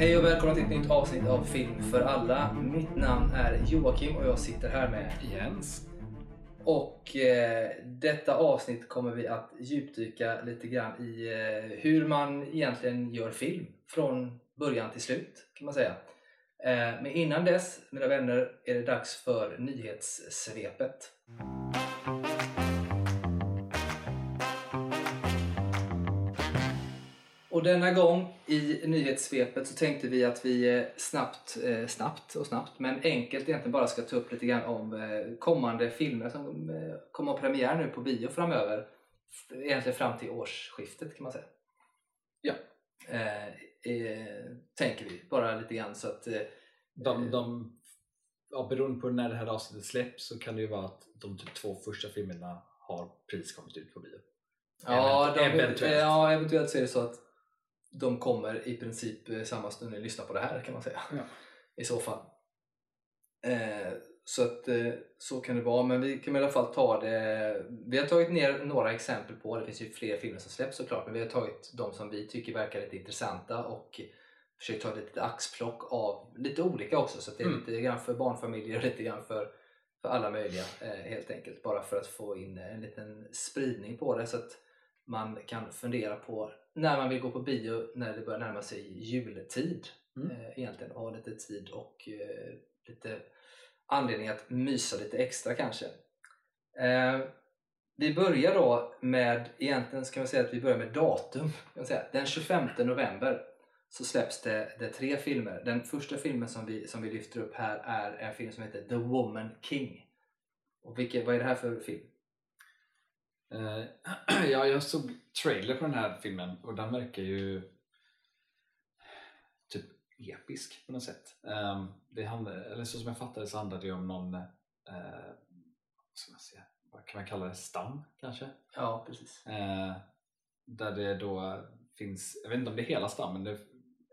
Hej och välkomna till ett nytt avsnitt av Film för alla. Mitt namn är Joakim och jag sitter här med Jens. Och eh, detta avsnitt kommer vi att djupdyka lite grann i eh, hur man egentligen gör film från början till slut kan man säga. Eh, men innan dess, mina vänner, är det dags för nyhetssvepet. Och denna gång i nyhetssvepet så tänkte vi att vi eh, snabbt, eh, snabbt och snabbt, men enkelt egentligen bara ska ta upp lite grann om eh, kommande filmer som kommer ha premiär nu på bio framöver. Egentligen fram till årsskiftet kan man säga. Ja. Eh, eh, tänker vi, bara lite grann så att eh, De, de, ja, beroende på när det här avsnittet släpps så kan det ju vara att de typ två första filmerna har precis kommit ut på bio. Ja, Event- de, eventuellt. ja, eventuellt så är det så att de kommer i princip eh, samma stund ni lyssnar på det här kan man säga. Ja. I så fall. Eh, så att eh, så kan det vara, men vi kan i alla fall ta det. Vi har tagit ner några exempel på, det finns ju fler filmer som släpps såklart, men vi har tagit de som vi tycker verkar lite intressanta och försökt ta lite axplock av lite olika också, så det är Mm. lite grann för barnfamiljer och lite grann för, för alla möjliga eh, helt enkelt. Bara för att få in en liten spridning på det så att man kan fundera på när man vill gå på bio när det börjar närma sig jultid Mm. eh, egentligen och ha lite tid och eh, lite anledning att mysa lite extra kanske. Eh, vi börjar då med, egentligen ska man säga att vi börjar med datum. Kan man säga. Den 25 november så släpps det, det tre filmer. Den första filmen som vi, som vi lyfter upp här är en film som heter The Woman King. Och vilket, vad är det här för film? Eh, ja, jag såg trailer på den här filmen och den verkar ju typ episk på något sätt. Um, det handlar, eller så som jag fattade så handlar det om någon, eh, vad ska man säga, vad kan man kalla det, stam kanske? Ja, precis. Eh, där det då finns, jag vet inte om det är hela stammen det,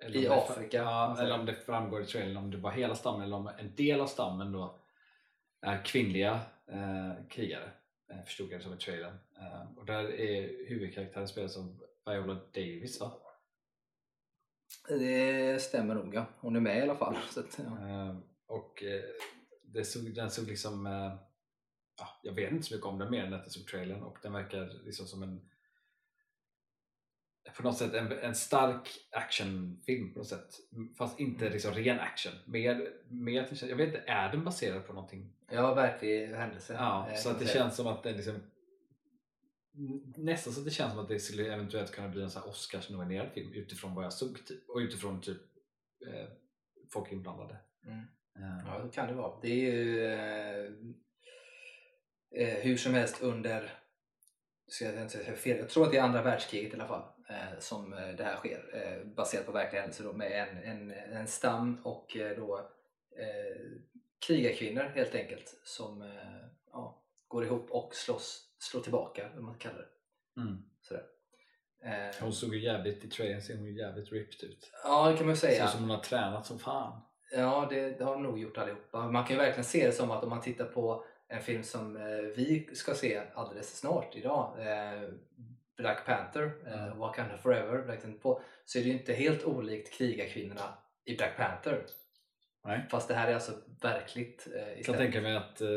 eller I Afrika, ja, eller om det framgår i trailern om det var hela stammen eller om en del av stammen då är kvinnliga eh, krigare förstod jag det som i trailern eh, och där är huvudkaraktären spelas av Viola Davis va? Det stämmer nog ja. Hon är med i alla fall. Så att, ja. Eh, och eh, det såg, den såg liksom eh, ja, jag vet inte så mycket om den mer än att jag såg trailern och den verkar liksom som en på något sätt en, en stark actionfilm på något sätt fast inte Mm. liksom ren action mer, mer jag vet inte, är den baserad på någonting? Ja, verklig händelse. Ja, eh, så att det känns som att den liksom nästan så att det känns som att det skulle eventuellt kunna bli en sån här Oscars-nominerad film utifrån vad jag såg typ, och utifrån typ eh, folk inblandade Mm. Eh, Ja, det kan det vara. Det är ju eh, eh, hur som helst under, ska jag inte säga fel, jag tror att det är andra världskriget i alla fall eh, som det här sker baserat på verkliga händelser med en, en, en stam och då krigarkvinnor helt enkelt som eh, ja, går ihop och slåss, slår tillbaka, vad man kallar det. mm. Sådär. Eh, Hon såg ju jävligt, i trailern ser hon ju jävligt ripped ut. ja, det kan man ju Ser säga. ut som hon har tränat som fan. Ja, det, det har de nog gjort allihopa. Man kan ju verkligen se det som att om man tittar på en film som eh, vi ska se alldeles snart idag, Black Panther, Mm. Wakanda Forever, Black Panther på, så är det ju inte helt olikt krigarkvinnorna i Black Panther. Nej. Fast det här är alltså verkligt eh, Jag kan tänka mig att eh,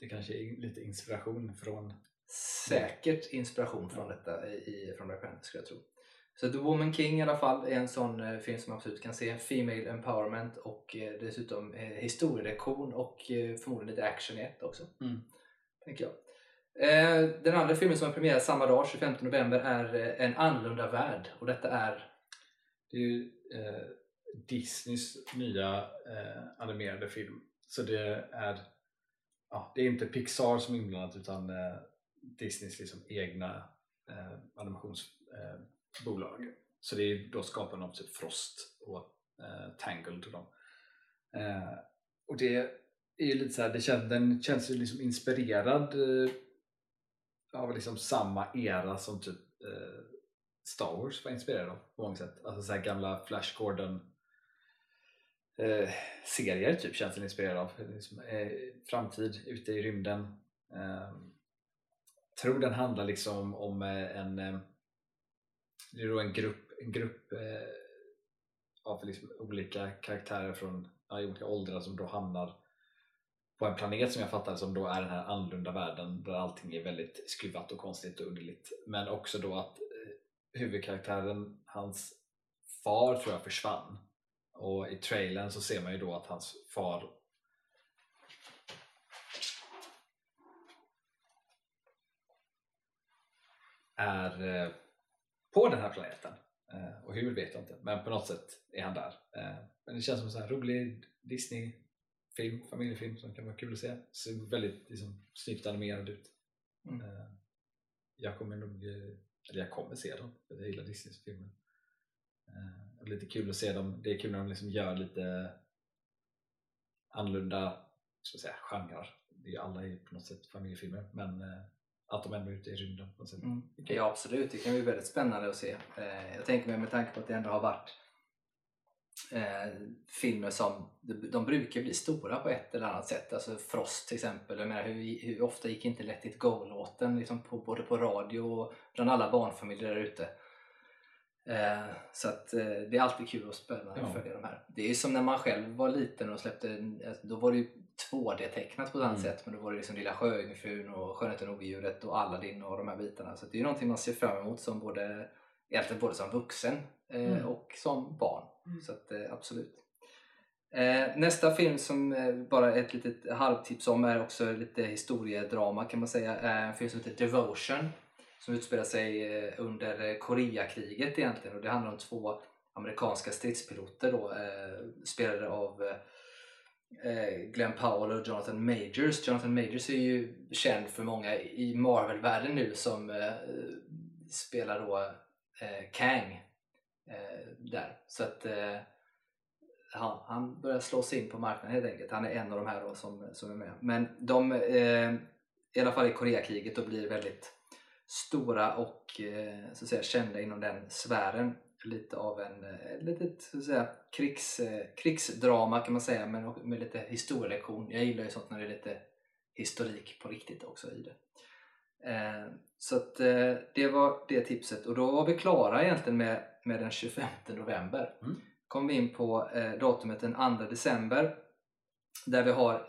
det kanske är lite inspiration från Säkert inspiration från detta i, i- från Panther skulle jag tro. Så The Woman King i alla fall är en sån eh, film som man absolut kan se. Female empowerment och eh, dessutom eh, historielektion och eh, förmodligen lite action i ett också. Mm. Tänker jag. Eh, den andra filmen som har premiär samma dag, 25 november, är eh, En annorlunda värld. Och detta är... Det är ju eh, Disneys nya eh, animerade film. Så det är, ja, det är inte Pixar som är inblandat utan eh, Disneys liksom egna eh, animationsbolag. Eh, så det är då skaparna av typ Frost och eh, Tangled och dem. Eh, och det är ju lite så här, det känns, den känns ju liksom inspirerad eh, av liksom samma era som typ eh, Star Wars var inspirerad av på många sätt. Alltså så här gamla Flash Gordon eh, serier typ känns den inspirerad av. Liksom, eh, framtid ute i rymden. Eh, tror den handlar liksom om eh, en eh, det är då en grupp, en grupp eh, av liksom olika karaktärer från ja, olika åldrar som då hamnar på en planet som jag fattar som då är den här annorlunda världen där allting är väldigt skruvat och konstigt och underligt. Men också då att eh, huvudkaraktären, hans far tror jag försvann. Och i trailern så ser man ju då att hans far är eh, på den här planeten. Eh, och hur vet jag inte, men på något sätt är han där. Eh, men det känns som en sån här rolig Disney-film, familjefilm som kan vara kul att se. Ser väldigt liksom, snyggt animerad ut. Mm. Jag kommer nog, eller jag kommer se dem, för jag gillar Disneys filmer. Och lite kul att se dem, det är kul när de liksom gör lite annorlunda ska jag säga, genrer. Det är ju alla är på något sätt familjefilmer, men eh, att de ändå är ute i rymden på något sätt. Mm. Ja absolut, det kan bli väldigt spännande att se. Eh, jag tänker mig med tanke på att det ändå har varit eh, filmer som de, de brukar bli stora på ett eller annat sätt. Alltså Frost till exempel. Jag menar, hur, hur ofta gick inte Let it go-låten liksom på, både på radio och bland alla barnfamiljer där ute. Eh, så att eh, det är alltid kul och spännande Ja. att följa de här. Det är ju som när man själv var liten och släppte, alltså, då var det ju 2D-tecknat på ett annat Mm. sätt men då var det liksom Lilla Sjöjungfrun och Skönheten och odjuret och Aladdin och de här bitarna. Så det är ju någonting man ser fram emot som både, egentligen både som vuxen eh, Mm. och som barn. Mm. Så att, absolut. Nästa film som bara ett litet halvtips om är också lite historiedrama kan man säga. En film som heter Devotion som utspelar sig eh, under eh, Koreakriget egentligen och det handlar om två amerikanska stridspiloter då, eh, spelade av eh, eh, Glenn Powell och Jonathan Majors. Jonathan Majors är ju känd för många i Marvel-världen nu som eh, spelar då eh, Kang eh, där. Så att eh, han, han börjar slå sig in på marknaden helt enkelt. Han är en av de här då som, som är med. Men de, eh, i alla fall i Koreakriget, då blir väldigt stora och eh, så att säga, kända inom den sfären. Lite av en eh, litet så att säga, krigs, eh, krigsdrama kan man säga, men med lite historielektion. Jag gillar ju sånt när det är lite historik på riktigt också i det. Så att, det var det tipset och då var vi klara egentligen med, med den 25 november. Mm. kom vi in på datumet den 2 december där vi har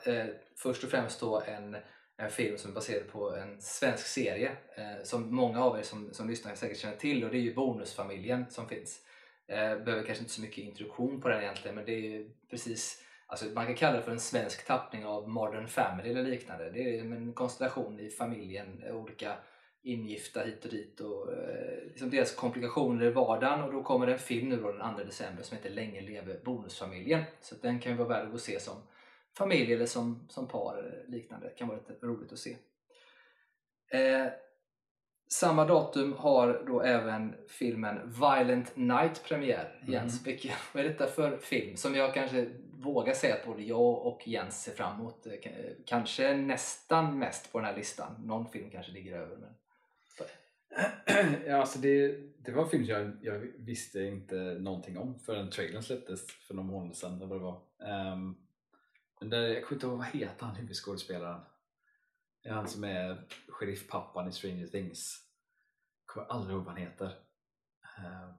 först och främst då en, en film som är baserad på en svensk serie eh, som många av er som, som lyssnar säkert känner till och det är ju Bonusfamiljen som finns. Eh, behöver kanske inte så mycket introduktion på den egentligen men det är ju precis Alltså man kan kalla det för en svensk tappning av Modern Family eller liknande. Det är en konstellation i familjen, olika ingifta hit och dit och eh, liksom deras komplikationer i vardagen och då kommer det en film nu då den 2 december som heter Länge leve bonusfamiljen. Så den kan ju vara värd att gå se som familj eller som, som par eller liknande. Det kan vara lite roligt att se. Eh, samma datum har då även filmen Violent Night premiär. Mhm. Jens, vilken, vad är detta för film som jag kanske vågar säga att både jag och Jens ser fram emot? Eh, Kanske nästan mest på den här listan. Någon film kanske ligger över. Men... ja, alltså det, det var en film jag, jag visste inte någonting om förrän trailern släpptes för några månader sedan. Eller vad det var. Ehm, men där, jag kommer inte ihåg vad heter han huvudskådespelaren? Det är han som är sheriffpappan i Stranger Things. Jag kommer aldrig ihåg vad han heter. Ehm,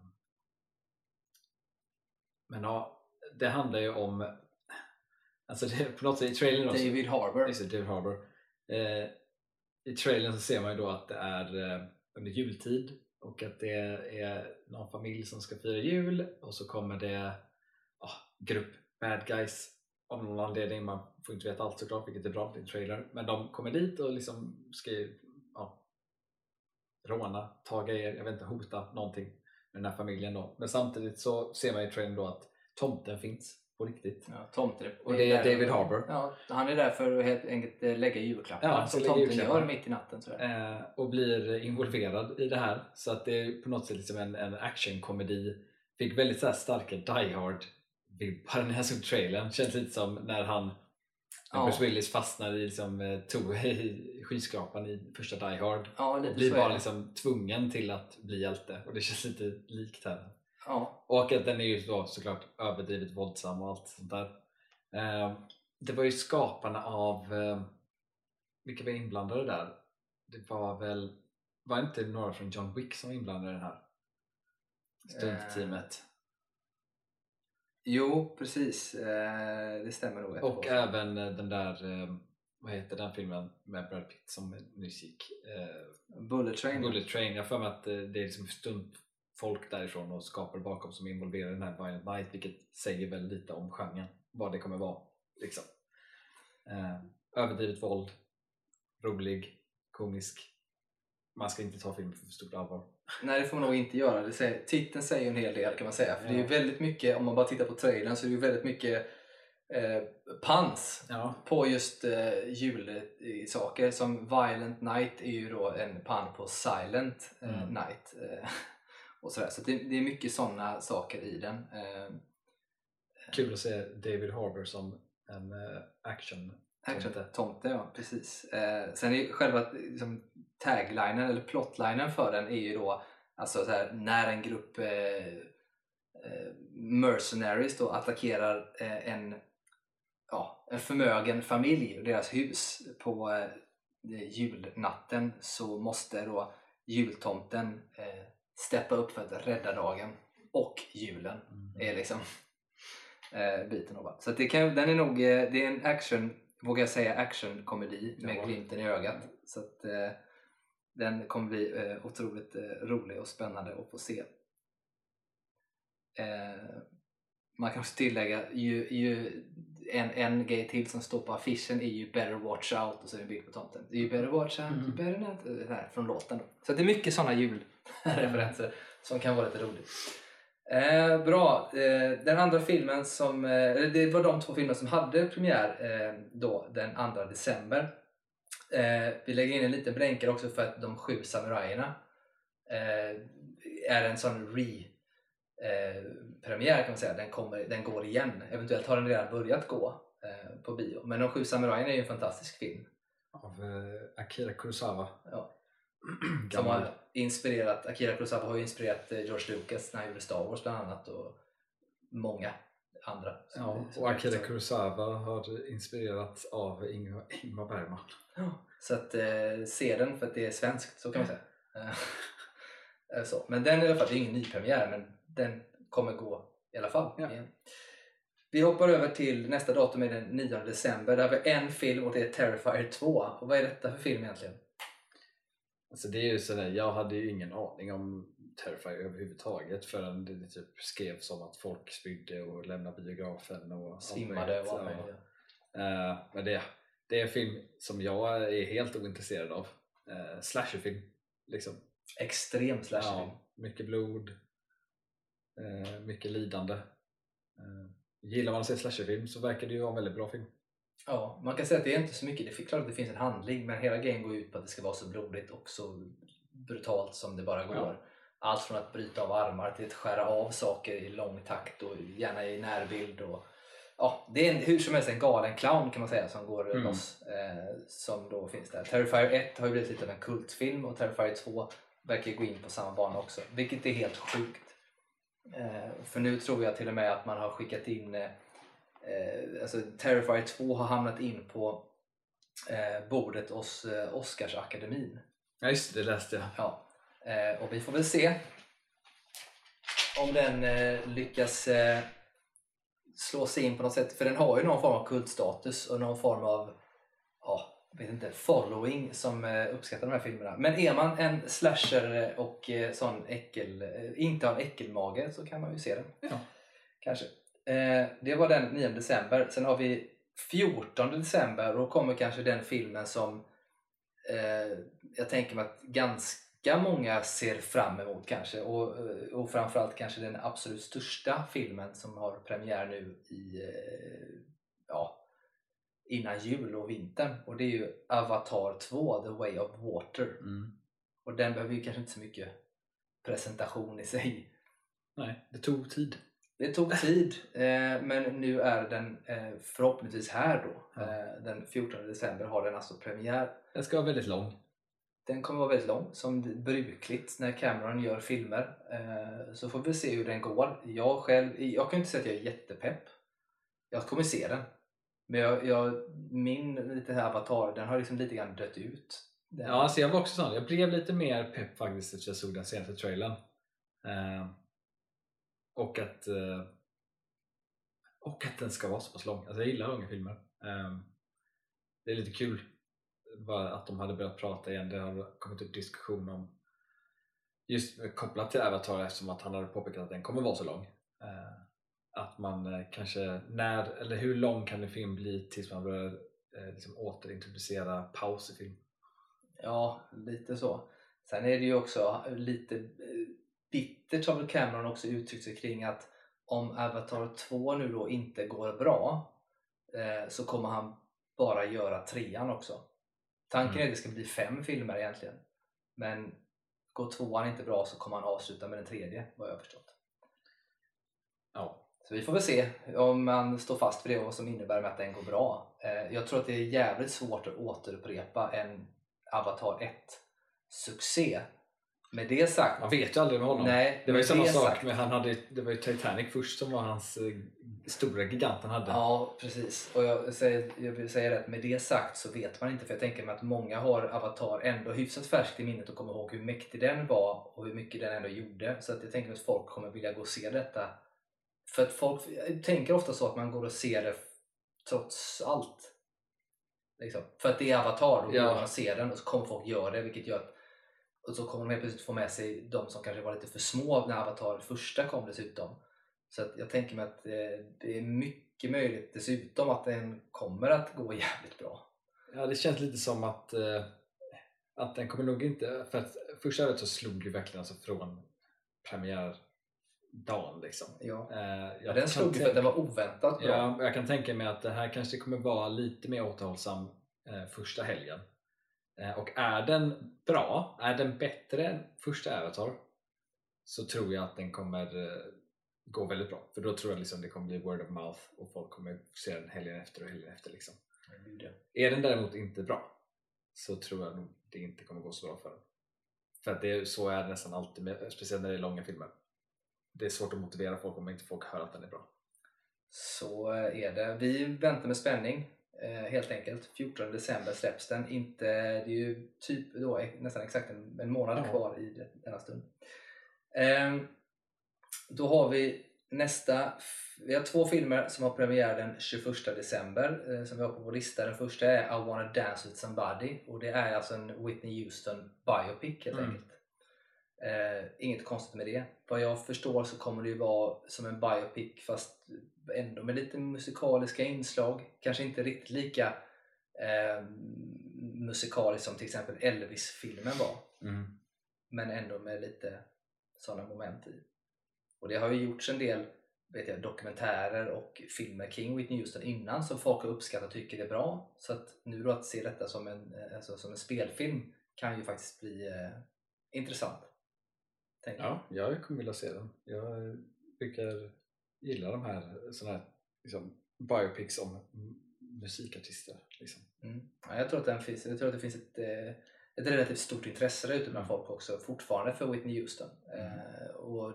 men ja, det handlar ju om Alltså det, på något sätt i trailern också, David Harbour. Just David Harbour. Eh, I trailern så ser man ju då att det är eh, under jultid och att det är någon familj som ska fira jul och så kommer det ah, grupp bad guys av någon anledning. Man får inte veta allt såklart, vilket är bra, det är en trailer. Men de kommer dit och liksom ska ja, råna, ta grejer, jag vet inte, hota någonting med den här familjen då. Men samtidigt så ser man i trailern då att tomten finns på riktigt. Ja, tomten. Och det är David Harbour. Ja, han är där för att helt enkelt eh, lägga julklappar Ja, som tomten julklappar. gör mitt i natten. Jag. eh, och blir involverad i det här. Så att det är på något sätt liksom en, en actionkomedi. Fick väldigt så här starka Die Hard vibbar när jag såg trailern. Känns lite som när han Ja. Bruce Willis fastnar i, liksom, eh, to, i skyskrapan i första Die Hard. Ja, blir bara det. liksom tvungen till att bli hjälte. Och det känns lite likt här. Ja, Och att den är ju då såklart överdrivet våldsam och allt sånt där. Eh, det var ju skaparna av, eh, vilka var inblandade där? Det var väl, var inte några från John Wick som var inblandade i den här? Stuntteamet. Jo, precis. Eh, det stämmer nog. Och även eh, den där, eh, vad heter den filmen med Brad Pitt som? Eh, Bullet Train. Bullet Train. Jag har för mig att det är liksom stunt folk därifrån och skapare bakom som är involverade i den här Violent Night vilket säger väl lite om genren, vad det kommer vara. Liksom. Överdrivet våld, rolig, komisk. Man ska inte ta filmen för stort allvar. Nej, det får man nog inte göra. Det säger, titeln säger en hel del kan man säga. För det är Ja. väldigt mycket, om man bara tittar på trailern, så är det ju väldigt mycket eh, pans Ja. på just eh, julsaker. Som Violent Night är ju då en pan på Silent eh, Mm. Night. Eh, och sådär. Så det, det är mycket sådana saker i den. Eh, Kul att se David Harbour som en eh, action Action Tomte. Ja precis. Eh, sen är själva liksom, taglinen eller plotlinen för den är ju då alltså så här, när en grupp eh, eh, mercenaries då attackerar eh, en, ja, en förmögen familj och deras hus på eh, julnatten så måste då jultomten eh, steppa upp för att rädda dagen och julen är liksom eh, biten av. Så det kan, den är nog, eh, det är en action, vågar jag säga, actionkomedi med Ja. glimten i ögat. Så att eh, den kommer bli eh, otroligt eh, rolig och spännande att få se. Eh, man kan också tillägga, ju, ju, en, en grej till som står på affischen är ju Better Watch Out och så är det en bild på tomten. Ju Better Watch Out, Mm. you better not, eh, här, från låten. Så det är mycket sådana julreferenser som kan vara lite roligt. Eh, bra. Eh, den andra filmen som, eh, det var de två filmer som hade premiär eh, då den 2 december. Eh, vi lägger in en liten blänkare också för att De sju samurajerna eh, är en sån re eh, premiär kan man säga. Den, kommer, den går igen. Eventuellt har den redan börjat gå på bio. Men De sju samurajerna är ju en fantastisk film. av Akira Kurosawa. Ja. Som har inspirerat, Akira Kurosawa har ju inspirerat eh, George Lucas när han gjorde Star Wars bland annat och många andra. Ja, och Akira Kurosawa har inspirerats av Ingmar, Ingmar Bergman. Ja, Så att eh, se den för att det är svenskt, så kan man säga. Eh, så. Men den i alla fall, det är ingen nypremiär men den kommer gå i alla fall. Ja. Vi hoppar över till nästa datum är den 9 december. Där har vi en film och det är Terrifier 2. Och vad är detta för film egentligen? Alltså det är ju sådär, jag hade ju ingen aning om Terrifier överhuvudtaget förrän det typ skrevs om att folk spydde och lämnade biografen och Svimmade och möjligt. Eh, Men det, det är en film som jag är helt ointresserad av. Uh, slasherfilm. Liksom. Extrem slasherfilm. Ja, mycket blod, eh, mycket lidande. Eh, gillar man att se slasherfilm så verkar det ju vara en väldigt bra film. Ja, man kan säga att det är inte så mycket. Det är klart att det finns en handling men hela grejen går ut på att det ska vara så blodigt och så brutalt som det bara går. Ja. Allt från att bryta av armar till att skära av saker i lång takt och gärna i närbild. Och, ja, det är en, hur som helst en galen clown kan man säga som går Mm. loss. Eh, som då finns där. Terrifier 1 har ju blivit lite av en kultfilm och Terrifier 2 verkar gå in på samma bana också. Vilket är helt sjukt. Eh, för nu tror jag till och med att man har skickat in eh, eh, alltså Terrifier 2 har hamnat in på eh, bordet hos eh, Oscarsakademin. Ja just det, det läste jag. Ja. Eh, och vi får väl se om den eh, lyckas eh, slå sig in på något sätt. För den har ju någon form av kultstatus och någon form av ja, vet inte, following som eh, uppskattar de här filmerna. Men är man en slasher och sån äckel, inte har en äckelmage så kan man ju se den. Ja. Kanske. Eh, det var den 9 december. Sen har vi 14 december och då kommer kanske den filmen som eh, jag tänker mig att ganska många ser fram emot kanske. Och, eh, och framförallt kanske den absolut största filmen som har premiär nu i eh, ja, innan jul och vintern. Och det är ju Avatar 2, The Way of Water. Mm. Och den behöver ju kanske inte så mycket presentation i sig. Nej, det tog tid. Det tog tid, eh, men nu är den eh, förhoppningsvis här då. Eh, den 14 december har den alltså premiär. Den ska vara väldigt lång. Den kommer vara väldigt lång, som brukligt när Cameron gör filmer. Så får vi se hur den går. Jag själv, jag kan inte säga att jag är jättepepp. Jag kommer se den. Men jag, jag, min lite här avatar, den har liksom lite grann dött ut. Den, Ja, alltså jag var också sån. Jag blev lite mer pepp faktiskt efter jag såg den senaste trailern. Och att eh, Och att den ska vara så pass lång. Alltså jag gillar långa filmer. Ehm, det är lite kul bara att de hade börjat prata igen. Det har kommit upp diskussion om just kopplat till Avatar eftersom att han hade påpekat att den kommer vara så lång. Ehm, att man eh, kanske, när, eller hur lång kan en film bli tills man börjar eh, liksom återintroducera paus i film? Ja, lite så. Sen är det ju också lite bittert har väl Cameron också uttryckt sig kring att om Avatar 2 nu då inte går bra eh, så kommer han bara göra trean också. Tanken Mm. är att det ska bli fem filmer egentligen. Men går tvåan inte bra så kommer han avsluta med den tredje vad jag har förstått. Ja, Så vi får väl se om man står fast vid det och vad som innebär med att den går bra. Eh, jag tror att det är jävligt svårt att återupprepa en Avatar 1 succé. Med det sagt, man vet ju aldrig med honom. nej, Det var ju samma sak sagt- med, han hade, det var ju Titanic först som var hans eh, stora gigant han hade. Ja, precis. Och jag säger, jag säga rätt, med det sagt så vet man inte. För jag tänker mig att många har Avatar ändå hyfsat färskt i minnet och kommer ihåg hur mäktig den var och hur mycket den ändå gjorde. Så att jag tänker mig att folk kommer vilja gå och se detta. För att folk tänker ofta så att man går och ser det trots allt. Liksom. För att det är Avatar, då Ja. går man och ser den och så kommer folk göra det. Vilket gör att och så kommer de helt plötsligt få med sig de som kanske var lite för små när Avatar första kom dessutom. Så att jag tänker mig att eh, det är mycket möjligt dessutom att den kommer att gå jävligt bra. Ja, det känns lite som att, eh, att den kommer nog inte... För att första året så slog ju verkligen alltså från premiärdagen liksom. Ja. Eh, jag Ja, den slog ju för att den var oväntat bra. Ja, jag kan tänka mig att det här kanske kommer vara lite mer återhållsam första helgen. Eh, och är den bra, är den bättre än första Avatar så tror jag att den kommer eh, gå väldigt bra. För då tror jag liksom det kommer bli word of mouth och folk kommer se den helgen efter och helgen efter. Liksom. Är den däremot inte bra så tror jag nog det inte kommer gå så bra för den. För att det, är- så är det nästan alltid, med, speciellt när det är långa filmer. Det är svårt att motivera folk om inte folk hör att den är bra. Så eh, är det. Vi väntar med spänning helt enkelt. 14 december släpps den. Inte, det är ju typ då, eh, nästan exakt en, en månad Ja. kvar i denna stund. Ehm, då har vi nästa. Vi har två filmer som har premiär den 21 december eh, som vi har på vår lista. Den första är I wanna dance with somebody och det är alltså en Whitney Houston biopic helt Mm. enkelt. Eh, inget konstigt med det. Vad jag förstår så kommer det ju vara som en biopic fast ändå med lite musikaliska inslag. Kanske inte riktigt lika eh, musikaliskt som till exempel Elvis-filmen var. Men ändå med lite sådana moment i. Och det har ju gjorts en del vet jag, dokumentärer och filmer kring Whitney Houston innan som folk har uppskattat och tycker är bra. Så att nu då att se detta som en, eh, alltså, som en spelfilm kan ju faktiskt bli eh, intressant. Ja, jag kommer vilja se den. Jag brukar gilla de här, såna här liksom, biopics om musikartister. Liksom. Mm. Ja, jag, tror att den finns, jag tror att det finns ett, eh, ett relativt stort intresse där ute bland folk också fortfarande för Whitney Houston. Eh, och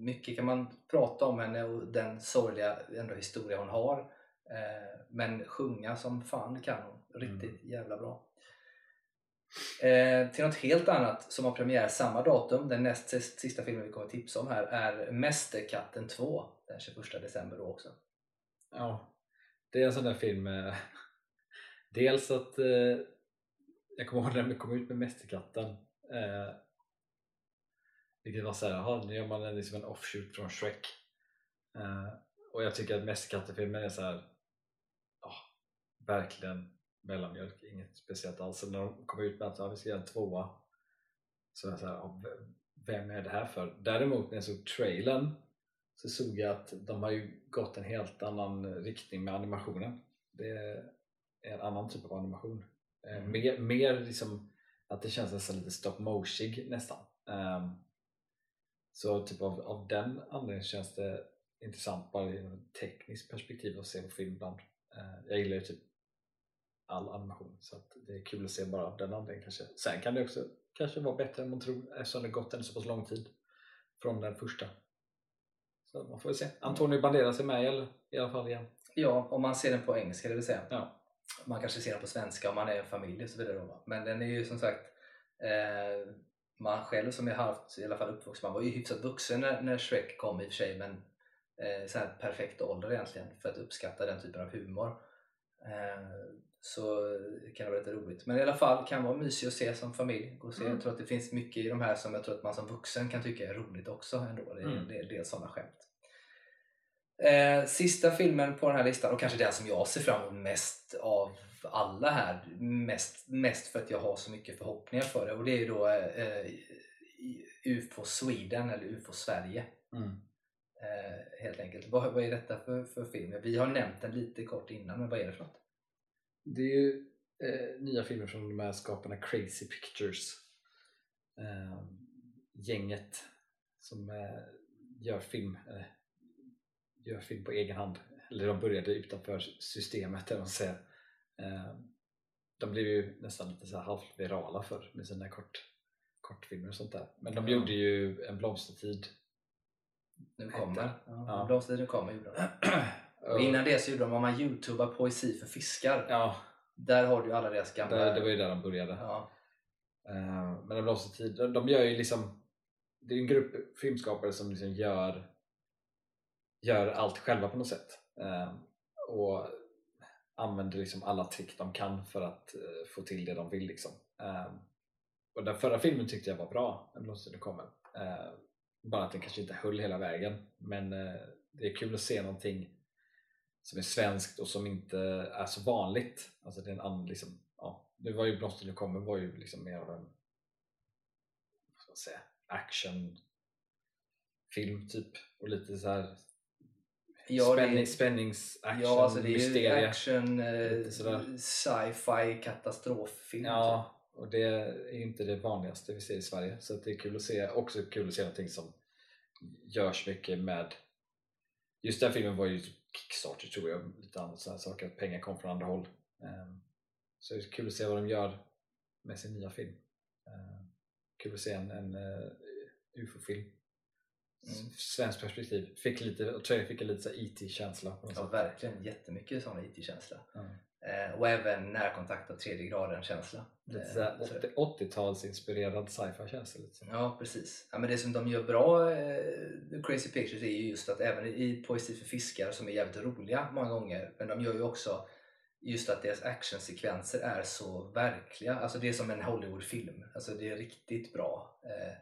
mycket kan man prata om henne och den sorgliga ändå historia hon har. Eh, men sjunga som fan kan hon. Riktigt jävla bra. Eh, till något helt annat som har premiär samma datum, den näst sista filmen vi kommer att tipsa om här, är Mästerkatten 2 den 21 december då också. Ja, det är en sån där film eh, Dels att eh, jag kommer ihåg när vi kom ut med Mästerkatten eh, vilket var såhär, jaha nu gör man en, liksom en offshoot från Shrek eh, och jag tycker att Mästerkatten-filmen är så här, ja, verkligen mellanmjölk, inget speciellt alls. Så när de kom ut med att ja, vi ska göra en tvåa så jag såhär, ja, v- vem är det här för? Däremot när jag såg trailern så såg jag att de har ju gått en helt annan riktning med animationen. Det är en annan typ av animation. Eh, Mm. Mer, mer liksom att det känns nästan lite stop motion nästan. Ehm, så typ av, av den anledningen känns det intressant bara ur ett tekniskt perspektiv att se på film ibland. Eh, jag gillar ju typ all animation så att det är kul att se bara av den anledningen kanske. Sen kan det också kanske vara bättre än man tror eftersom det gått en så pass lång tid från den första. Så man får väl se. Antonio Banderas är med eller, i alla fall igen. Ja, om man ser den på engelska det vill säga. Ja. Man kanske ser den på svenska om man är en familj och så vidare. Då? Men den är ju som sagt, eh, man själv som är halvt i alla fall uppvuxen, man var ju hyfsat vuxen när, när Shrek kom i och för sig men eh, så perfekt ålder egentligen för att uppskatta den typen av humor. Eh, så kan det vara lite roligt. Men i alla fall kan vara mysig att se som familj. Och se. Mm. Jag tror att det finns mycket i de här som jag tror att man som vuxen kan tycka är roligt också. Ändå. Det är Mm. en del, del sådana skämt. Eh, sista filmen på den här listan och kanske den som jag ser fram emot mest av alla här. Mest, mest för att jag har så mycket förhoppningar för det och det är ju då eh, UFO Sweden eller UFO Sverige. Mm. Eh, helt enkelt. Vad, vad är detta för, för film? Vi har nämnt den lite kort innan, men vad är det för något? Det är ju eh, nya filmer från de här skaparna Crazy Pictures. Eh, gänget som eh, gör film eh, gör film på egen hand. Eller de började utanför systemet där man säger. Eh, de blev ju nästan lite så halvt virala för med sina kort, kortfilmer och sånt där. Men de Ja. gjorde ju En blomstertid. Nu kommer. Ja, Ja. Blomstertiden kommer gjorde de. Och innan det så gjorde de, om man youtubar poesi för fiskar, ja, där har du ju alla deras gamla... det, det var ju där de började. ja, Eh, men En blomstertid, de, de gör ju liksom Det är en grupp filmskapare som liksom gör Gör allt själva på något sätt Eh, Och använder liksom alla trick de kan för att eh, få till det de vill liksom. Och den förra filmen tyckte jag var bra, En blomstertid kommer Bara att den kanske inte höll hela vägen Men eh, det är kul att se någonting som är svenskt och som inte är så vanligt. Alltså det är en annan, liksom, ja, nu var ju Blomster nu kommer var ju liksom mer av en vad ska man säga, action film typ och lite så här Ja, det är- spänning, spännings action, ja alltså det är ju mysterie. action, eh, sci-fi, katastroffilm. Ja, och det är inte det vanligaste vi ser i Sverige. Så det är kul att se, också kul att se någonting som görs mycket med just den filmen var ju Kickstarter tror jag, lite annat sådana saker, att pengar kom från andra håll. Ehm, så det är kul att se vad de gör med sin nya film. Ehm, kul att se en, en eh, UFO-film. Mm. Svenskt perspektiv, fick lite, fick en lite IT-känsla något Ja, verkligen. Jättemycket sån IT-känsla. Ja. Eh, och även närkontakt av tredje graden känsla. Lite Eh, så här så- 80 80-talsinspirerad sci-fi känsla lite så. Ja, precis. Ja, men det som de gör bra, eh, Crazy Pictures, är ju just att även i Poesi för fiskar, som är jävligt roliga många gånger, men de gör ju också just att deras actionsekvenser är så verkliga. Alltså det är som en Hollywoodfilm. Alltså det är riktigt bra eh,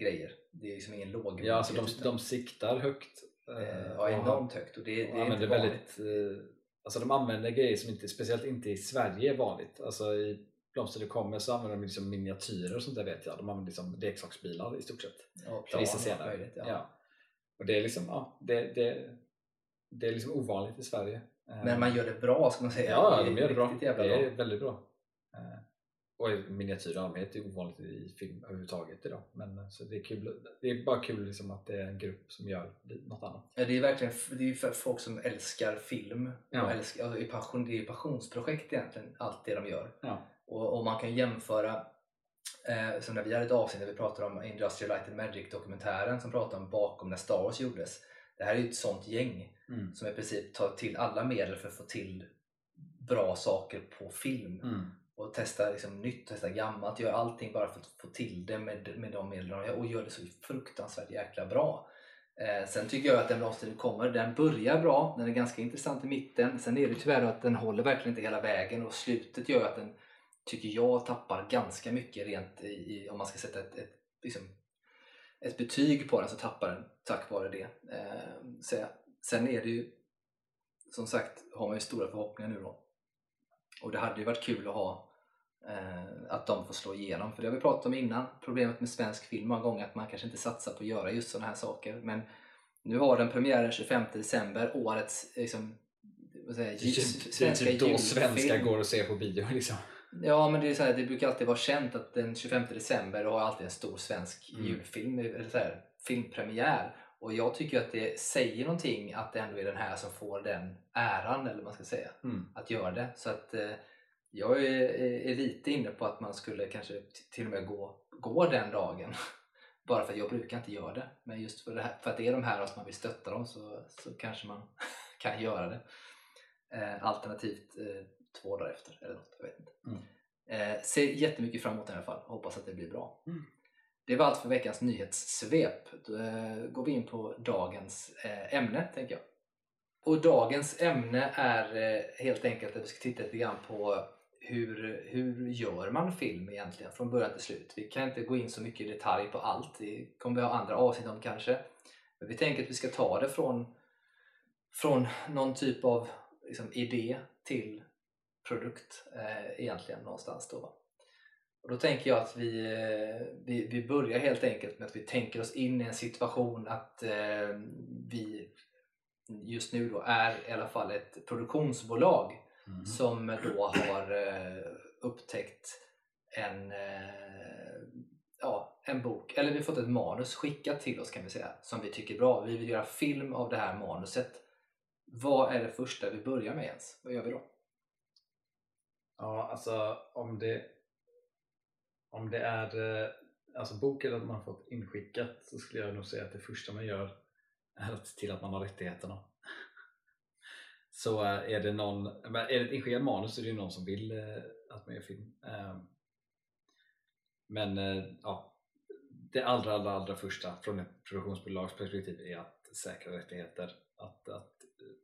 grejer. Det är liksom ingen låg Ja, alltså de, de siktar högt. eh, eh, ja, och enormt högt och det, det och är inte använder väldigt, eh, alltså de använder grejer som inte, speciellt inte i Sverige är vanligt. Alltså i Blomster det kommer så använder de liksom miniatyrer och sånt där vet jag. De använder liksom leksaksbilar i stort sett. För vissa och scener. möjligt, ja. Ja. Och det är liksom, ja, det, det, det är liksom ovanligt i Sverige. Men man gör det bra ska man säga. Ja, de gör det bra. Det är bra. väldigt bra. Och miniatyr i allmänhet är ovanligt i film överhuvudtaget idag. Men eh, så det är kul. Det är bara kul liksom att det är en grupp som gör något annat. Ja, det är verkligen det är för folk som älskar film. Ja. Och älskar, alltså, det är passion, det är passionsprojekt egentligen, allt det de gör. Ja. Och, och man kan jämföra, eh, som när vi hade ett avsnitt där vi pratade om Industrial Light and Magic dokumentären som pratade om bakom när Star Wars gjordes. Det här är ju ett sånt gäng Mm. som i princip tar till alla medel för att få till bra saker på film. Mm. Och testa liksom nytt, testa gammalt, gör allting bara för att få till det med, med de medel de gör och gör det så fruktansvärt jäkla bra. Eh, sen tycker jag att den blomstertid kommer, den börjar bra, den är ganska intressant i mitten. Sen är det tyvärr att den håller verkligen inte hela vägen och slutet gör att den, tycker jag, tappar ganska mycket rent i, i om man ska sätta ett, ett, liksom, ett betyg på den så tappar den tack vare det. Eh, så, sen är det ju, som sagt, har man ju stora förhoppningar nu då. Och det hade ju varit kul att ha att de får slå igenom. För det har vi pratat om innan. Problemet med svensk film många gånger att man kanske inte satsar på att göra just sådana här saker. Men nu har den premiär den 25 december, årets liksom, vad säger, Det är, det är typ då svenskar går och ser på bio liksom. Ja, men det, är så här, det brukar alltid vara känt att den 25 december har alltid en stor svensk Mm. julfilm, eller så här, filmpremiär. Och jag tycker att det säger någonting att det ändå är den här som får den äran, eller vad man ska säga Mm. att göra det. Så att eh, jag är, är lite inne på att man skulle kanske till och med gå, gå den dagen. Bara för att jag brukar inte göra det. Men just för, det här, för att det är de här och man vill stötta dem så, så kanske man kan göra det. Eh, alternativt eh, två dagar efter eller något. Jag vet inte. Mm. Eh, ser jättemycket fram emot i alla fall. Hoppas att det blir bra. Mm. Det var allt för veckans nyhetssvep. Då eh, går vi in på dagens eh, ämne, tänker jag. Och dagens ämne är eh, helt enkelt att vi ska titta lite grann på hur, hur gör man film egentligen från början till slut? Vi kan inte gå in så mycket i detalj på allt, det kommer vi ha andra avsnitt om kanske. Men vi tänker att vi ska ta det från, från någon typ av liksom, idé till produkt eh, egentligen någonstans då. Och då tänker jag att vi, eh, vi, vi börjar helt enkelt med att vi tänker oss in i en situation att eh, vi just nu då är i alla fall ett produktionsbolag Mm. som då har eh, upptäckt en, eh, ja, en bok, eller vi har fått ett manus skickat till oss kan vi säga, som vi tycker är bra. Vi vill göra film av det här manuset. Vad är det första vi börjar med ens? Vad gör vi då? Ja, alltså om det, om det är eh, alltså boken att man fått inskickat så skulle jag nog säga att det första man gör är att se till att man har rättigheterna. Så är det någon, men är det ett inskickat manus så är det någon som vill eh, att man gör film. Eh, Men eh, ja, det allra, allra, allra första från ett produktionsbolags perspektiv är att säkra rättigheter. Att, att eh,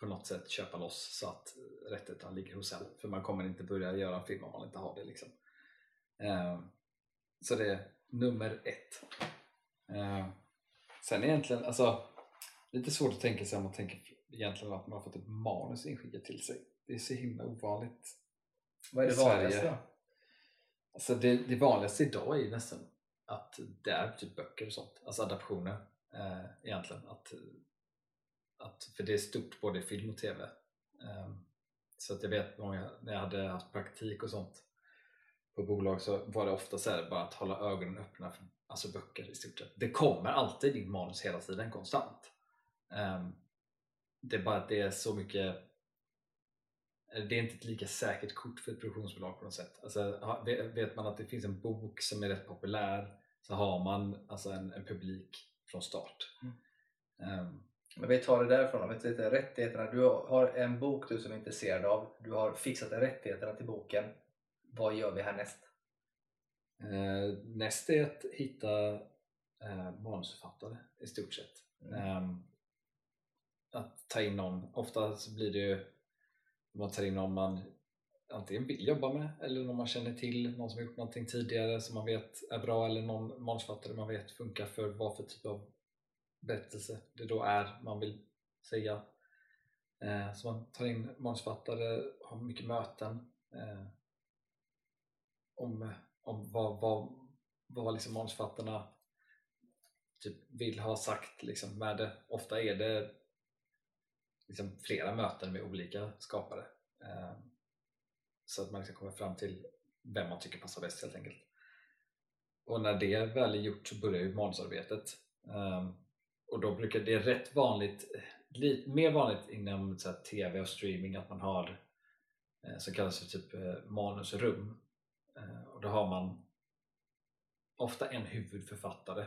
på något sätt köpa loss så att rättigheterna ligger hos en. För man kommer inte börja göra en film om man inte har det. Liksom. Eh, Så det är nummer ett. Eh, Sen egentligen, alltså lite svårt att tänka sig om man tänker egentligen att man har fått ett manus inskickat till sig. Det är så himla ovanligt. Vad är det vanligaste? Alltså det, det vanligaste idag är ju nästan att det är typ böcker och sånt, alltså adaptioner eh, egentligen. Att, att, för det är stort både i film och TV. Eh, så att jag vet många, när jag hade haft praktik och sånt på bolag så var det ofta så här bara att hålla ögonen öppna för alltså böcker i stort sett. Det kommer alltid in manus hela tiden, konstant. Eh, det är bara att det är så mycket det är inte ett lika säkert kort för ett produktionsbolag på något sätt. Alltså, vet man att det finns en bok som är rätt populär så har man alltså en, en publik från start. Mm. Ehm, Men vi tar det därifrån. Vi tittar rättigheterna. Du har en bok du som är intresserad av. Du har fixat rättigheterna till boken. Vad gör vi härnäst? eh, näst är att hitta eh, manusförfattare i stort sett. Mm. Ehm, att ta in någon, ofta så blir det ju man tar in någon man antingen vill jobba med eller någon man känner till, någon som har gjort någonting tidigare som man vet är bra eller någon manusförfattare man vet funkar för vad för typ av berättelse det då är man vill säga. Eh, så man tar in manusförfattare, har mycket möten eh, om, om vad, vad, vad liksom manusförfattarna typ vill ha sagt liksom med det. Ofta är det liksom flera möten med olika skapare eh, så att man liksom kommer fram till vem man tycker passar bäst helt enkelt. Och när det väl är gjort så börjar ju manusarbetet. Eh, och då brukar det är rätt vanligt, lite mer vanligt inom så här, TV och streaming att man har eh, som kallas för typ eh, manusrum. Eh, och då har man ofta en huvudförfattare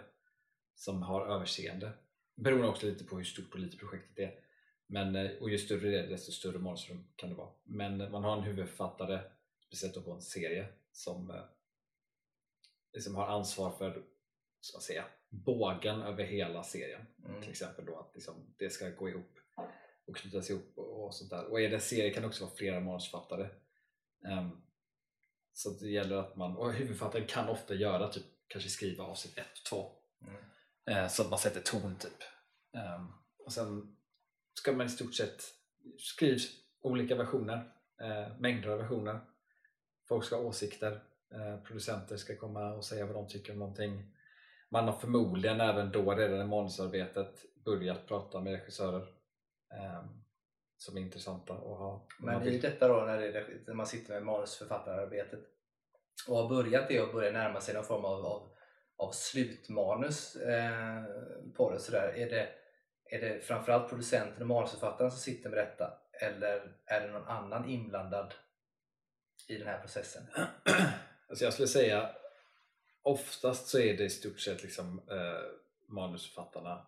som har överseende. Beroende också lite på hur stort och litet projektet är. Men, eh, och ju större det är desto större manusrum kan det vara. Men man har en huvudförfattare, speciellt på en serie, som eh, liksom har ansvar för ska säga, bågen över hela serien. Mm. Till exempel då att liksom, det ska gå ihop och knytas ihop och, och sånt där. Och det en serie kan det också vara flera manusförfattare. Ehm, så det gäller att man, och huvudförfattaren kan ofta göra typ, kanske skriva avsnitt 1 och 2 Mm. Eh, så att man sätter ton typ. Ehm, och sen ska man i stort sett skrivs olika versioner, eh, mängder av versioner. Folk ska ha åsikter, eh, producenter ska komma och säga vad de tycker om någonting. Man har förmodligen även då redan i manusarbetet börjat prata med regissörer ehm, som är intressanta att ha. Men i detta då när, det, när man sitter med manusförfattararbetet och har börjat det och börjar närma sig någon form av, av, av slutmanus eh, på det sådär. Är det, är det framförallt producenten och manusförfattaren som sitter med detta eller är det någon annan inblandad i den här processen? Alltså jag skulle säga oftast så är det i stort sett liksom, eh, manusförfattarna,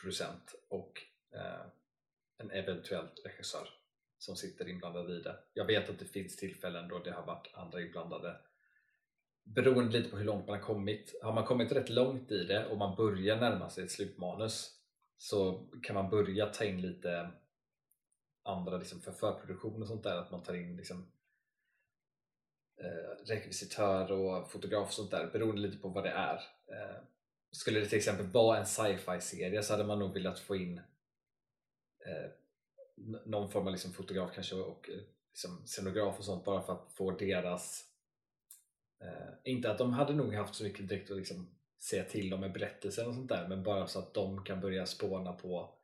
producent och eh, en eventuell regissör som sitter inblandad i det. Jag vet att det finns tillfällen då det har varit andra inblandade beroende lite på hur långt man har kommit. Har man kommit rätt långt i det och man börjar närma sig ett slutmanus så kan man börja ta in lite andra liksom för förproduktion och sånt där, att man tar in liksom eh, rekvisitör och fotograf och sånt där beroende lite på vad det är. Eh, skulle det till exempel vara en sci-fi serie så hade man nog velat få in eh, någon form av liksom fotograf kanske och eh, liksom scenograf och sånt bara för att få deras eh, inte att de hade nog haft så mycket direkt att liksom säga till om med berättelsen och sånt där men bara så att de kan börja spåna på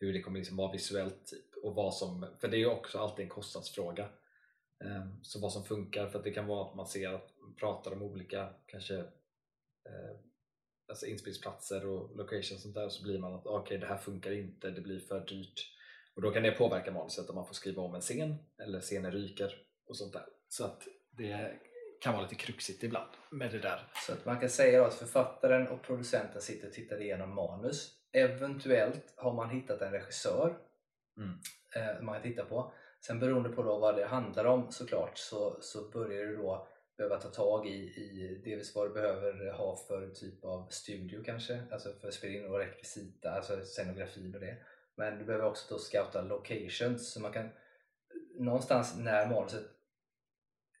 hur det kommer liksom vara visuellt typ, och vad som, för det är ju också alltid en kostnadsfråga eh, så vad som funkar, för att det kan vara att man ser att man pratar om olika kanske eh, alltså inspelningsplatser och locations och sånt där och så blir man att ah, okej okay, det här funkar inte, det blir för dyrt och då kan det påverka manuset om man får skriva om en scen eller scenen ryker och sånt där. Så att det kan vara lite kruxigt ibland med det där. Så att man kan säga att författaren och producenten sitter och tittar igenom manus. Eventuellt har man hittat en regissör mm. eh, man kan titta på Sen beroende på då vad det handlar om såklart så, så börjar du då behöva ta tag i, i dels vad du behöver ha för typ av studio kanske, alltså för att spela in och rekvisita, alltså scenografi och det. Men du behöver också då scouta locations så man kan någonstans när manuset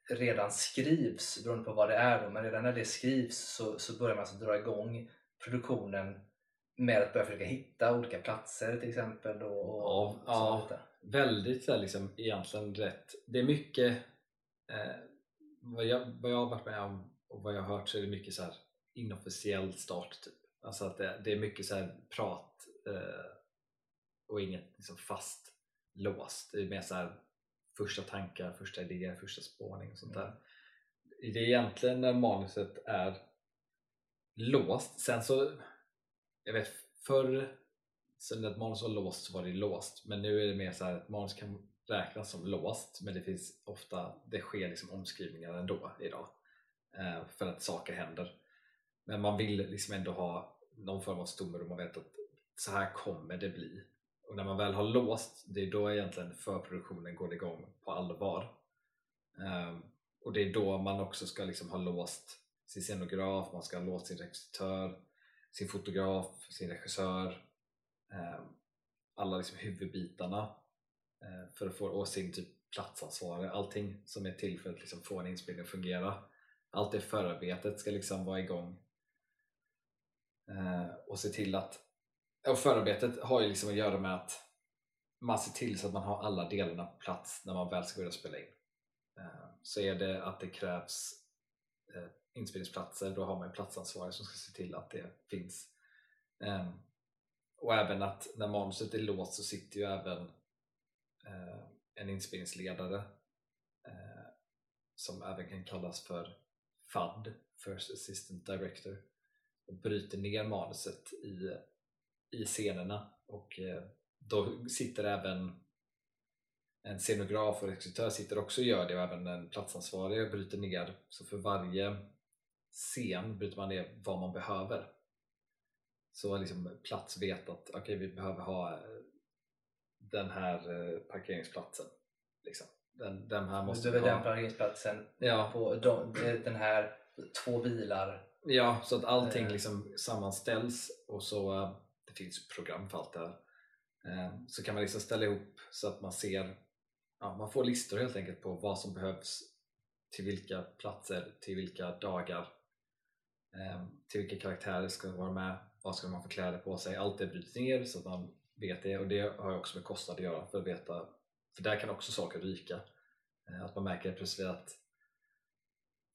redan skrivs, beroende på vad det är då, men redan när det skrivs så, så börjar man alltså dra igång produktionen med att börja försöka hitta olika platser till exempel. Och, och ja, ja väldigt så här, liksom, egentligen rätt. Det är mycket eh, vad, jag, vad jag har varit med om och vad jag har hört så är det mycket så här inofficiell start. Typ. Alltså att det, det är mycket så här prat eh, och inget liksom fast låst. Det är mer så här första tankar, första idéer, första spårning och sånt där. Mm. Det är egentligen när manuset är låst. Sen så, jag vet förr så när ett manus var låst så var det låst men nu är det mer så här att manus kan räknas som låst men det finns ofta, det sker liksom omskrivningar ändå idag eh, för att saker händer men man vill liksom ändå ha någon form av stomme och man vet att så här kommer det bli och när man väl har låst, det är då egentligen förproduktionen går igång på allvar. Um, och det är då man också ska liksom ha låst sin scenograf, man ska ha låst sin regissör, sin fotograf, sin regissör Um, alla liksom huvudbitarna uh, för att få och sin typ platsansvarig, allting som är till för att liksom få en inspelning att fungera. Allt det förarbetet ska liksom vara igång. Uh, och se till att och förarbetet har ju liksom att göra med att man ser till så att man har alla delarna på plats när man väl ska börja spela in. Eh, så är det att det krävs eh, inspelningsplatser, då har man en platsansvarig som ska se till att det finns. Ehm, och även att när manuset är låst så sitter ju även eh, en inspelningsledare som även kan kallas för FAD, First Assistant Director och bryter ner manuset i, i scenerna och eh, då sitter även en scenograf och regissör sitter också och gör det och även en platsansvarig bryter ner så för varje scen bryter man ner vad man behöver så liksom plats vet att okay, vi behöver ha eh, den här eh, parkeringsplatsen. Liksom. Den, den här måste vi ha. den parkeringsplatsen ja. på de, den här två bilar. Ja, så att allting liksom sammanställs och så det finns program för allt eh, det här. Så kan man liksom ställa ihop så att man ser ja, man får listor helt enkelt på vad som behövs till vilka platser, till vilka dagar eh, till vilka karaktärer ska vara med vad ska man få kläder på sig? Allt det bryts ner så att man vet det och det har också med kostnad att göra för att veta för där kan också saker ryka eh, att man märker plötsligt att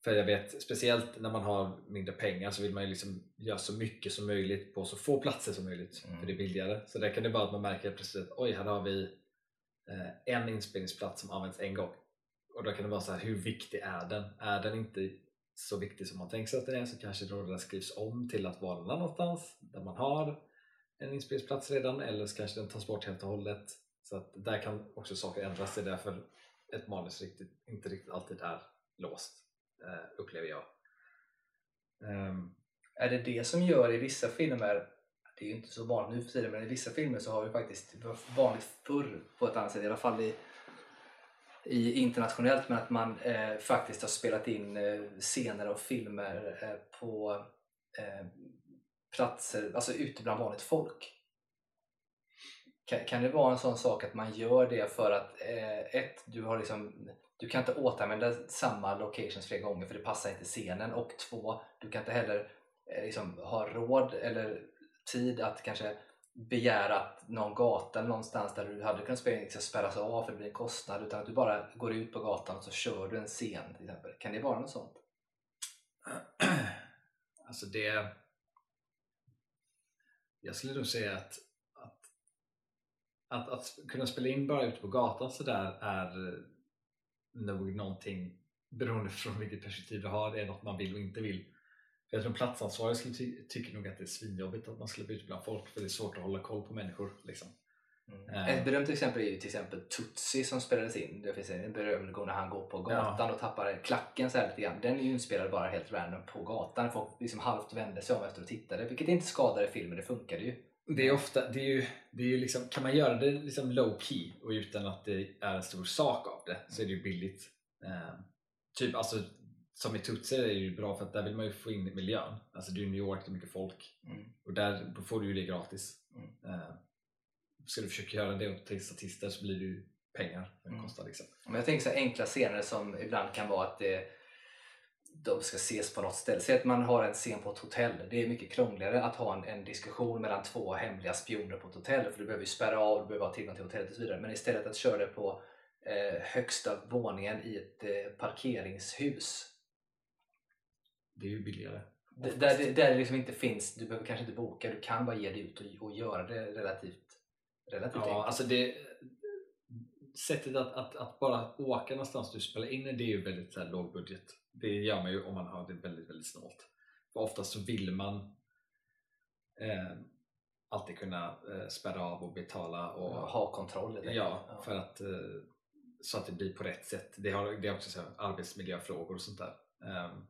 för jag vet speciellt när man har mindre pengar så vill man ju liksom göra så mycket som möjligt på så få platser som möjligt mm. för det är billigare. Så där kan det vara att man märker plötsligt att oj här har vi eh, en inspelningsplats som används en gång. Och då kan det vara så här hur viktig är den? Är den inte så viktig som man tänker sig att den är så kanske den skrivs om till att vara någon annanstans där man har en inspelningsplats redan eller så kanske den tas bort helt och hållet. Så att där kan också saker ändras. Det är därför ett manus riktigt, inte riktigt alltid är låst Eh, upplever jag um, Är det det som gör i vissa filmer det är ju inte så vanligt nu för tiden men i vissa filmer så har vi faktiskt vanligt förr på ett annat sätt i alla fall i i internationellt men att man eh, faktiskt har spelat in eh, scener och filmer eh, på eh, platser, alltså ute bland vanligt folk. Kan, kan det vara en sån sak att man gör det för att eh, ett, du har liksom du kan inte återanvända samma locations flera gånger för det passar inte scenen och två, du kan inte heller eh, liksom, ha råd eller tid att kanske begära att någon gata någonstans där du hade kunnat spela in ska spärras av för det blir en kostnad utan att du bara går ut på gatan och så kör du en scen till exempel. Kan det vara något sånt? Alltså det... Jag skulle nog säga att att, att, att kunna spela in bara ute på gatan sådär är nog någonting beroende från vilket perspektiv du har, det är något man vill och inte vill. För jag tror platsansvarig skulle ty tycker nog att det är svinjobbigt att man släpper ut bland folk för det är svårt att hålla koll på människor. Liksom. Mm. Ett berömt exempel är ju till exempel Tutsi som spelades in. Det finns en berömd gång när han går på gatan ja. och tappar klacken så här lite grann. Den är ju inspelad bara helt random på gatan. Folk liksom halvt vände sig om efter och tittade. Vilket inte skadade filmen, det funkade ju. Det är ofta, det är ju, det är ju liksom, kan man göra det liksom low key och utan att det är en stor sak av det så är det ju billigt. Uh, typ alltså som i Tutsi är det ju bra för att där vill man ju få in miljön. Alltså det är New York, det är mycket folk mm. och där då får du ju det gratis. Mm. Uh, ska du försöka göra det åt tre statister så blir det ju pengar det mm. kostar. Liksom. Men jag tänker så enkla scener som ibland kan vara att det, de ska ses på något ställe. Säg att man har en scen på ett hotell. Det är mycket krångligare att ha en, en diskussion mellan två hemliga spioner på ett hotell för du behöver ju spärra av, du behöver ha tillgång till hotellet och så vidare. Men istället att köra det på eh, högsta våningen i ett eh, parkeringshus det är ju billigare. Där, där, där det liksom inte finns, du behöver kanske inte boka, du kan bara ge dig ut och, och göra det relativt, relativt ja, enkelt. Alltså det, sättet att, att, att, bara åka någonstans du spelar in det är ju väldigt så här, låg budget. Det gör man ju om man har det väldigt, väldigt snålt. För oftast så vill man eh, alltid kunna eh, spärra av och betala och ja, ha kontroll. Ja, ja, för att eh, så att det blir på rätt sätt. Det, har, det är också så här, arbetsmiljöfrågor och sånt där. Um,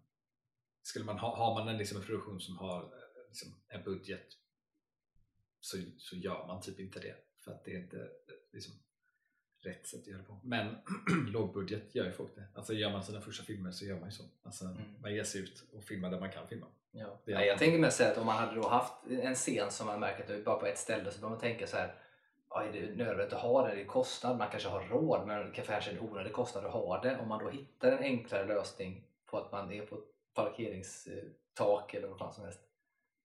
skulle man ha, har man en, liksom, en produktion som har eh, liksom, en budget så, så gör man typ inte det för att det är inte eh, liksom, rätt sätt att göra det på. Men lågbudget gör ju folk det. Alltså gör man sina första filmer så gör man ju så. Alltså, mm. Man ger sig ut och filmar där man kan filma. Ja. Ja, jag tänker mest säga att om man hade då haft en scen som man märker att det bara på ett ställe så bör man tänka så här ja, är det nödvändigt att ha det? Det är kostnad, man kanske har råd men det kanske är en onödig kostnad att ha det. Om man då hittar en enklare lösning på att man är på ett parkeringstak eller vad fan som helst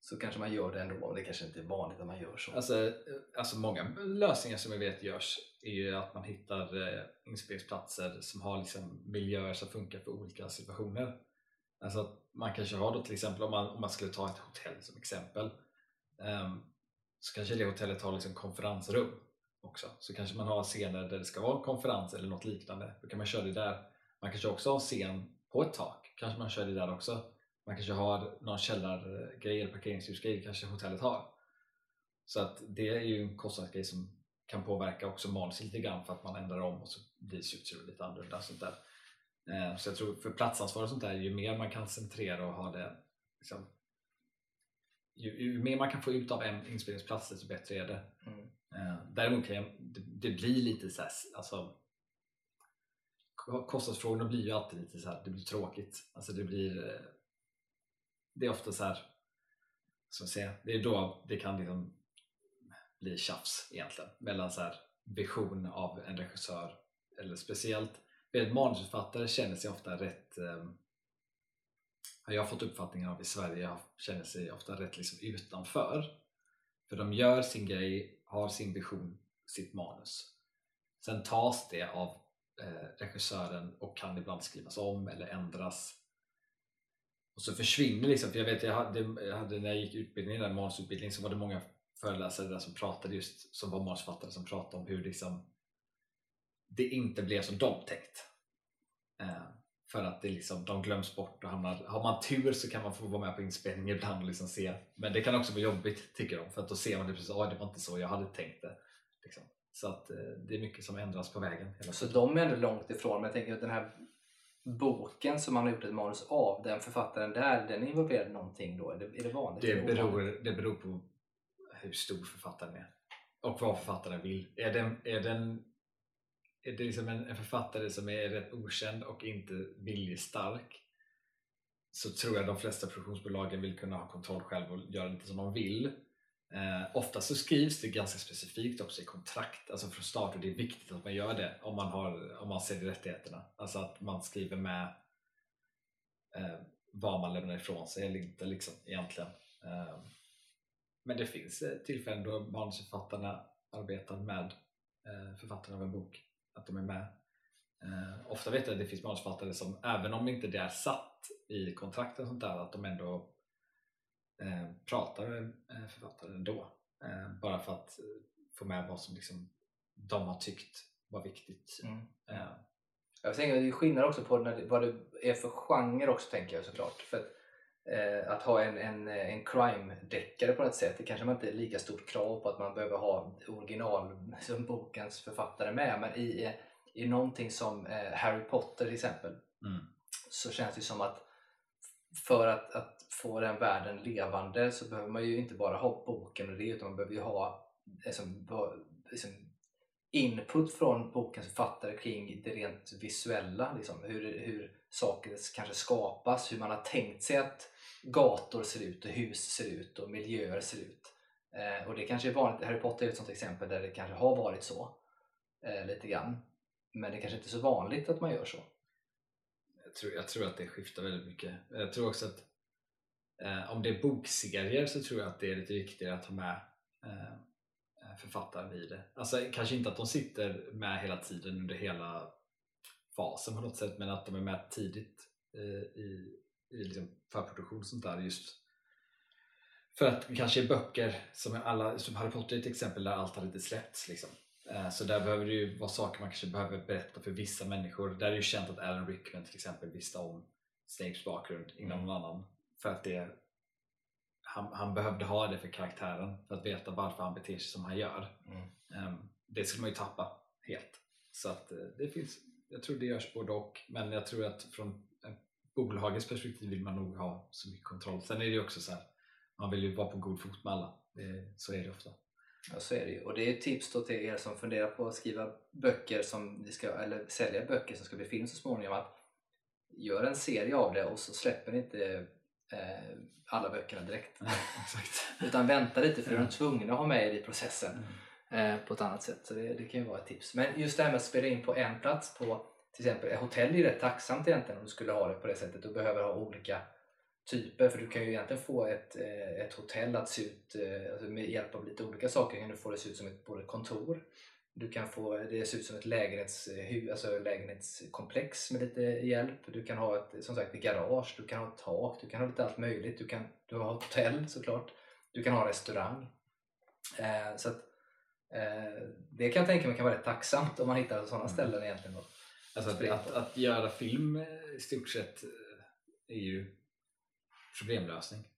så kanske man gör det ändå. Det kanske inte är vanligt att man gör så. Alltså, alltså många lösningar som jag vet görs är ju att man hittar eh, inspelningsplatser som har liksom miljöer som funkar för olika situationer. Alltså man kanske har då till exempel om man, om man skulle ta ett hotell som exempel um, så kanske det hotellet har liksom konferensrum också. Så kanske man har scener där det ska vara konferens eller något liknande. Då kan man köra det där. Man kanske också har scen på ett tak kanske man kör det där också. Man kanske har någon källargrej eller parkeringshusgrej kanske hotellet har. Så att det är ju en kostnadsgrej som kan påverka också manuset lite grann för att man ändrar om och så blir det lite annorlunda. Sånt där. Eh, så jag tror för platsansvar och sånt där, ju mer man kan centrera och ha det liksom, ju, ju, mer man kan få ut av en inspelningsplats desto bättre är det. Mm. Eh, däremot kan jag, det, det blir lite så här, alltså, kostnadsfrågorna blir ju alltid lite så här, det blir tråkigt. Alltså det blir eh, det är ofta så här, som säga, det är då det kan liksom blir tjafs egentligen mellan så här vision av en regissör eller speciellt en manusförfattare känner sig ofta rätt eh, har jag fått uppfattningen av i Sverige känner sig ofta rätt liksom utanför för de gör sin grej, har sin vision, sitt manus sen tas det av eh, regissören och kan ibland skrivas om eller ändras. Och så försvinner liksom, för jag vet jag hade, jag hade när jag gick utbildningen, där så var det många föreläsare där som pratade just, som var manusförfattare som pratade om hur liksom det inte blev som de tänkt. Eh, för att det liksom, de glöms bort och hamnar, har man tur så kan man få vara med på inspelning ibland och liksom se men det kan också vara jobbigt tycker de för att då ser man det precis, det var inte så jag hade tänkt det. Liksom. Så att eh, det är mycket som ändras på vägen. Så de är ändå långt ifrån. Men jag tänker att den här boken som man har gjort ett manus av, den författaren där, den involverade någonting då? Är det, är det vanligt? Det beror, det beror på hur stor författaren är och vad författaren vill. Är den, är den, är det liksom en, en författare som är rätt okänd och inte viljestark så tror jag de flesta produktionsbolagen vill kunna ha kontroll själv och göra lite som de vill. Eh, ofta så skrivs det ganska specifikt också i kontrakt, alltså från start och det är viktigt att man gör det om man, har, om man säljer rättigheterna. Alltså att man skriver med eh, vad man lämnar ifrån sig eller inte liksom, egentligen. Eh, men det finns eh, tillfällen då manusförfattarna arbetar med eh, författaren av en bok, att de är med. Eh, ofta vet jag att det finns manusförfattare som, även om inte det är satt i kontrakten och sånt där, att de ändå pratar med författaren. Eh, bara för att få med vad som liksom de har tyckt var viktigt. Mm. Eh, Jag tänker det skillnad också på när vad det är för genre också tänker jag såklart. För att, eh, att ha en, en, en crime-deckare på något sätt, det kanske man inte är lika stort krav på att man behöver ha original som bokens författare med. Men i, i någonting som eh, Harry Potter till exempel Mm. så känns det som att för att, att få den världen levande så behöver man ju inte bara ha boken och det utan man behöver ju ha liksom, liksom, input från bokens författare kring det rent visuella. Liksom, hur, hur saker kanske skapas, hur man har tänkt sig att gator ser ut och hus ser ut och miljöer ser ut. Eh, och det kanske är vanligt, Harry Potter är ett sånt exempel där det kanske har varit så eh, lite grann. Men det kanske inte är så vanligt att man gör så. jag, tror, jag tror att det skiftar väldigt mycket. Jag tror också att eh, om det är bokserier så tror jag att det är lite viktigare att ha med eh, eh författaren i det. Alltså kanske inte att de sitter med hela tiden under hela fasen på något sätt men att de är med tidigt eh, i, i liksom förproduktion och sånt där just för att kanske är böcker som, är alla, som Harry Potter är ett exempel där allt har inte släppts liksom. Eh, Så där behöver det ju vara saker man kanske behöver berätta för vissa människor. Där är det ju känt att Alan Rickman till exempel visste om Snapes bakgrund innan Mm. någon annan. För att det, han, han behövde ha det för karaktären, för att veta varför han beter sig som han gör. Ehm, Det skulle man ju tappa helt. Så att eh, det finns, jag tror det görs både och. Men jag tror att från bolagets perspektiv vill man nog ha så mycket kontroll. Sen är det ju också så här, man vill ju vara på god fot med alla. Det, så är det ofta. Ja, så är det ju. Och det är ett tips då till er som funderar på att skriva böcker som ni ska, eller sälja böcker som ska bli film så småningom. Att gör en serie av det och så släpper ni inte eh, alla böckerna direkt. Utan vänta lite för är Mm. de tvungna att ha med er i processen eh, på ett annat sätt. Så det, det kan ju vara ett tips. Men just det här med att spela in på en plats på till exempel hotell är ju rätt tacksamt egentligen om du skulle ha det på det sättet och behöver ha olika typer för du kan ju egentligen få ett, eh, ett hotell att se ut eh, alltså med hjälp av lite olika saker kan du få det se ut som ett både kontor du kan få det se ut som ett lägenhetshu, alltså lägenhetskomplex med lite hjälp. Du kan ha ett, som sagt, ett garage, du kan ha ett tak, du kan ha lite allt möjligt. Du kan du har hotell såklart. Du kan ha restaurang. Eh, så att, eh, det kan jag tänka mig kan vara rätt tacksamt om man hittar sådana Mm. ställen egentligen. Då. Alltså att, att, att göra film eh, i stort sett eh, är ju problemlösning